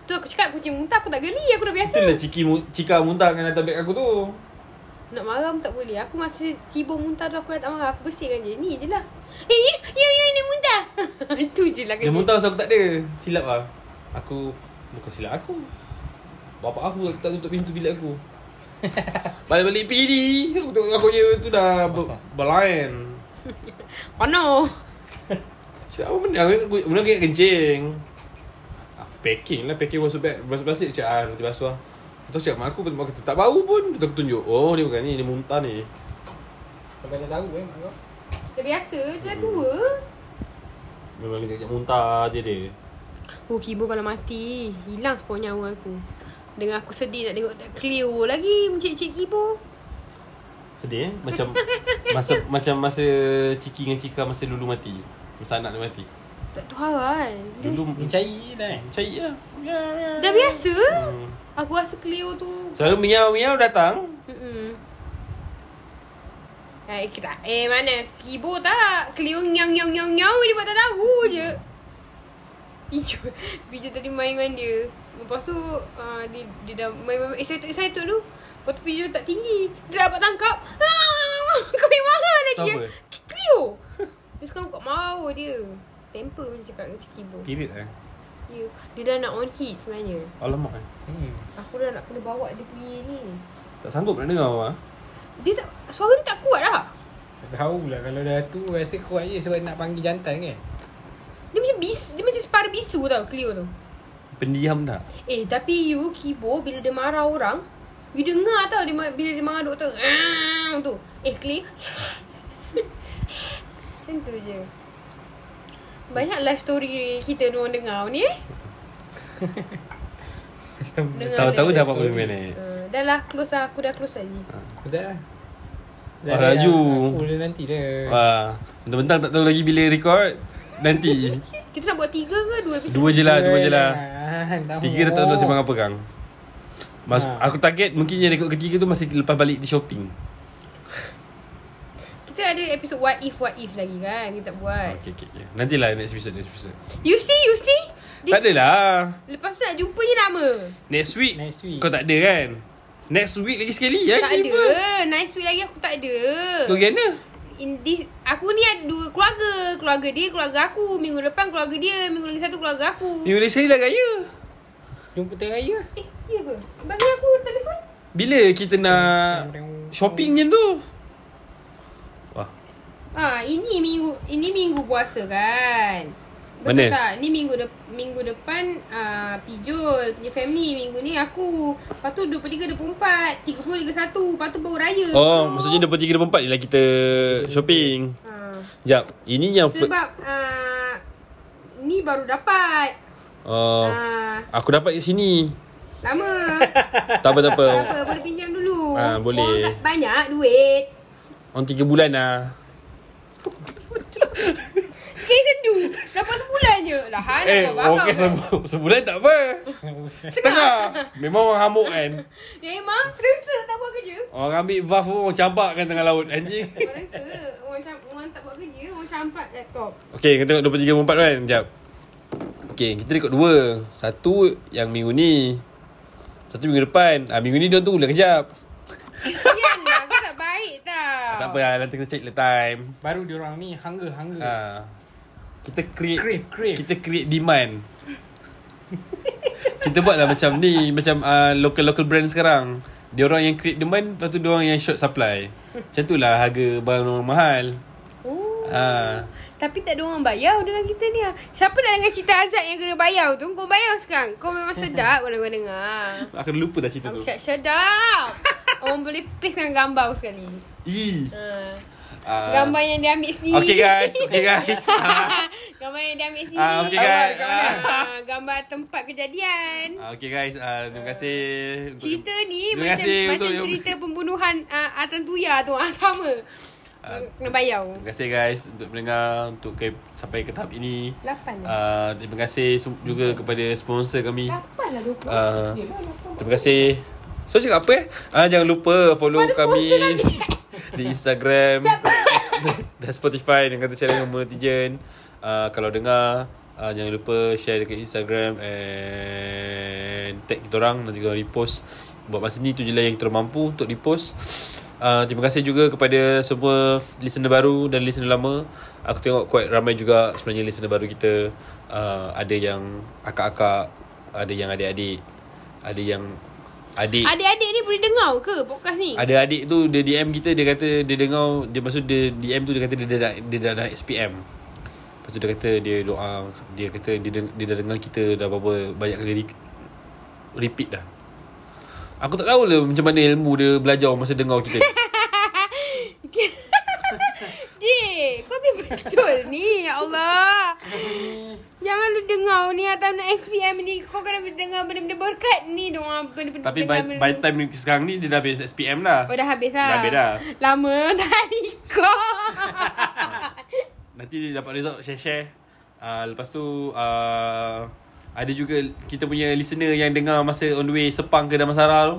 Tu aku cakap kucing muntah aku tak geli. Aku dah biasa. Itulah Ciki, mu- Cika muntah dengan atas beg aku tu Nak marah pun tak boleh. Aku masa kibung muntah tu aku dah tak marah. Aku bersihkan je. Ni je lah. Eh, ya, ya, ya, ni muntah. Itu je lah Dia muntah pasal aku tak ada. Silap lah. Aku Bukan silap aku. Bapak aku tak tutup pintu bilik aku. Balik-balik PD Aku tengok aku je tu dah ber, berlain. Oh no. Cakap apa benda? Aku benda aku ingat kencing. Aku packing lah. Packing basuh beg Basuh plastik Cakap ah nanti basuh lah Aku cakap mak aku Mak kata tak bau pun tu aku tunjuk Oh ni bukan ni Ni muntah ni Sampai dah tahu eh mak kau Dah biasa. Dia dah tua. Memang dia cakap muntah je dia Oh, kibung kalau mati. Hilang sepuluh nyawa aku. Dengan aku sedih nak tengok tak Cleo lagi. Mencik-cik kibung. Sedih eh Macam Masa Macam masa Ciki dengan Cika Masa dulu mati Masa anak dia mati Tak tahu kan. Dia Dulu Mencari dah kan Cari lah. Dah biasa. hmm. Aku rasa Cleo tu Selalu miau-miau datang Mm-mm. Eh, kita, eh mana? Kibo tak? Cleo nyau nyau nyau nyau dia buat tak tahu je. Biju, Biju tadi main dengan dia. Lepas tu uh, dia, dia dah main main excited excited tu. Lepas tu Biju tak tinggi. Dia dapat tangkap. Ah, kau main marah lagi. Siapa? Cleo. Dia sekarang buka mahu dia. Temper macam cakap dengan Kibo. Pirit eh Dia, dia dah nak on hit sebenarnya. Alamak eh hmm. Aku dah nak kena bawa dia pergi ni. Tak sanggup nak dengar ah. Dia tak, suara dia tak kuat lah. Tak tahu lah Kalau dah tu Rasa kuat je Sebab nak panggil jantan kan Dia macam bis, dia macam separa bisu tau Cleo tu. Pendiam tak? Eh tapi you Kibo bila dia marah orang, you dengar tau dia bila dia marah doktor. Ah tu. Eh Cleo. Macam tu je. Banyak life story kita orang dengar ni eh. Tahu-tahu dah story. 40 minit Uh, dah lah close lah. Aku dah close lagi. Betul lah Wah, laju. Aku boleh nanti dah. Wah, bentang-bentang tak tahu lagi bila record. Nanti. Kita nak buat tiga ke dua episod? Dua je lah, dua je lah. Tiga dah tak tahu nak sembang apa kang. Mas, Ha. Aku target mungkin yang rekod ketiga tu masih lepas balik di shopping. Kita ada episod what if what if lagi kan kita buat. Okay, okay, okay. Nantilah next episode, next episode. You see, you see? This, Tak adalah. Lepas tu nak jumpa je lama. Next week, Next week. kau tak ada kan? Next week lagi sekali ya? tak ada. Nice week lagi aku tak ada. Kau gana? In this, aku ni ada dua keluarga. Keluarga dia, keluarga aku. Minggu depan keluarga dia. Minggu lagi satu keluarga aku. Minggu lagi sekali dah gaya. Jumpa tengah raya. Eh, ya ke? Bagi aku telefon. Bila kita nak shopping macam tu? Ah, ini minggu ini minggu puasa kan. Mana? Betul tak? Ni minggu de, minggu depan ah Pijol punya family, minggu ni aku. Lepas tu 23 24, 30 31, lepas tu baru raya. Oh, So, maksudnya 23 24 ni lah kita shopping. ah, Jap, ini yang sebab ah ni baru dapat. Oh, Ah, aku dapat kat sini. lama. Tak apa, tak apa. Tak apa, boleh pinjam dulu. Ah, boleh. Tak banyak duit. Orang 3 bulan lah. Kes sendu. Dapat sebulan je. Lah, ha, nak Eh, okay, sebu- sebulan tak apa. Setengah. Memang orang hamuk kan. Memang rasa tak buat kerja. Orang ambil valve pun orang campak kan tengah laut. Anjing. Orang rasa orang, cam- orang tak buat kerja, orang campak laptop. Okay, kita tengok 23 24 kan. Sekejap. Okay, kita rekod dua. Satu yang minggu ni. Satu minggu depan. Ah, minggu ni dia tunggu lah kejap. Kesian lah, baik tau. Tak apa lah, nanti kita check the time. Baru diorang ni hunger, hunger. Ah. Kita create Crave, crave. Kita create demand. kita buat lah macam ni, macam uh, local local brand sekarang. Dia orang yang create demand, lepas tu dia orang yang short supply. Macam tu lah harga barang mahal. Ah. Tapi tak ada orang bayar dengan kita ni. ah. Siapa dah dengar cerita Azad yang kena bayar tu? Kau bayar sekarang. Kau memang sedap kalau kau dengar. Aku lupa dah cerita Aku tu. cakap sedap. Orang boleh paste dengan gambar sekali. Ih. Ha. Ah. Gambar yang dia ambil sendiri. Okay guys, okay guys. Ah. gambar yang dia ambil sendiri. Ah, okay guys. Ah, gambar tempat kejadian. Ah, okay guys, ah, terima kasih. Cerita ni Terima macam kasih macam cerita pembunuhan uh, Atan Tuya tu. Ah, sama. Ah, Kena bayar. Terima kasih guys untuk mendengar untuk ke, sampai ke tahap ini. Lapan lah. Uh, terima kasih juga kepada sponsor kami. Lapan lah 20. Uh, terima kasih. So cakap apa eh? Ah, jangan lupa follow kami di Instagram dan Spotify dengan kata channel Nombor Netizen. Uh, kalau dengar uh, jangan lupa share dekat Instagram and tag kita orang nanti kita orang repost. Buat masa ni tu je lah yang kita mampu untuk repost. Uh, terima kasih juga kepada semua listener baru dan listener lama. Aku tengok quite ramai juga sebenarnya listener baru kita. Uh, ada yang akak-akak, ada yang adik-adik, ada yang adik. Adik-adik ni boleh dengar ke podcast ni? Ada adik tu dia DM kita dia kata dia dengar dia maksud dia DM tu dia kata dia dah dia dah dah SPM. Lepas tu dia kata dia doa dia kata dia dia dah dengar kita dah berapa banyak kali re- repeat dah. Aku tak tahu lah macam mana ilmu dia belajar masa dengar kita. Dik, kau biar betul ni. Ya Allah. Jangan lu dengar ni atas nak SPM ni. Kau kena dengar benda-benda berkat ni dong. Benda-benda Tapi by, benda- by time ni sekarang ni dia dah habis SPM dah. Oh dah habis lah. Dah habis dah. Lama tadi kau. Nanti dia dapat result share-share. Uh, lepas tu uh, ada juga kita punya listener yang dengar masa on the way Sepang ke Damansara tu.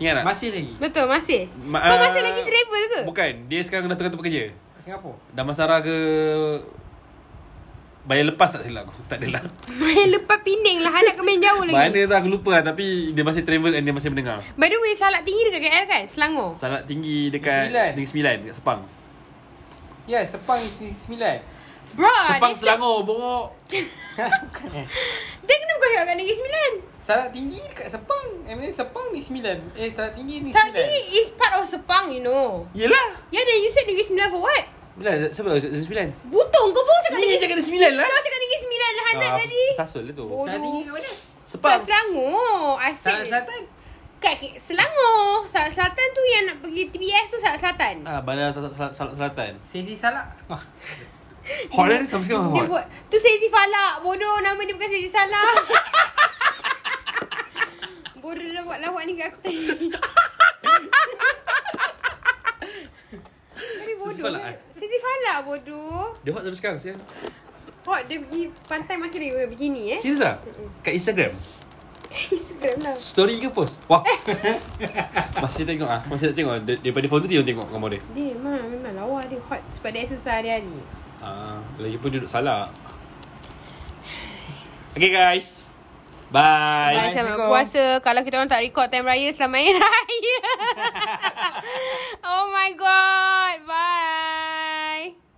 Ingat tak? Masih lagi Betul masih. Ma- kau ah, masih lagi travel ke? Bukan. Dia sekarang dah tempat kerja. Singapura Damansara ke Bayar lepas tak silap aku Tak adalah Main lepas pinding lah Anak main jauh lagi Mana tak aku lupa lah Tapi dia masih travel And dia masih mendengar By the way Salak tinggi dekat KL kan Selangor Salat tinggi dekat Sembilan. Negeri Sembilan Dekat Sepang Ya Sepang Negeri Sembilan Bro Sepang dia- Selangor Bongok. Bukan eh Dia kena bukan kat Negeri Sembilan. Salak tinggi dekat Sepang. I mean Sepang ni sembilan? Eh salak tinggi ni sembilan. tinggi is part of Sepang you know. Yelah. Ya then you said Negeri Sembilan for what? Bila siapa? Negeri Sembilan? Butung kau pun cakap Ni Negeri cakap Negeri Sembilan lah. Kau cakap Negeri Sembilan lah Hanat Ah, tadi. Sasul lah tu. Salak tinggi kat mana? Kat Sepang. Selangor. I said Salak Selatan. Kat Selangor. Salak Selatan tu yang nak pergi TBS tu Salak Selatan. Ah, Bandar Salat Salat Salat Selatan. Sesi salak. Wah Hot lah Sampai sekarang Dia hot buat Tu Sezi Falak Bodoh nama dia bukan Sezi Salah Bodoh dia buat lawak ni kat aku tadi Siti Falak eh? Siti Falak bodoh. Dia hot sampai sekarang sial. Hot dia pergi pantai macam ni begini eh. Serius ah? Kat Instagram? Instagram lah. Story ke post? Wah. masih tengok ah. Masih nak tengok. Dar- Daripada phone tu dia tengok gambar dia. Dia memang memang lawa dia hot sebab dia exercise hari-hari. Ah, lagi pun dia duduk salah. Okay guys. Bye. Bye selamat Assalamualaikum. puasa. Kalau kita orang tak record time raya selamat hari raya. oh my god. Bye.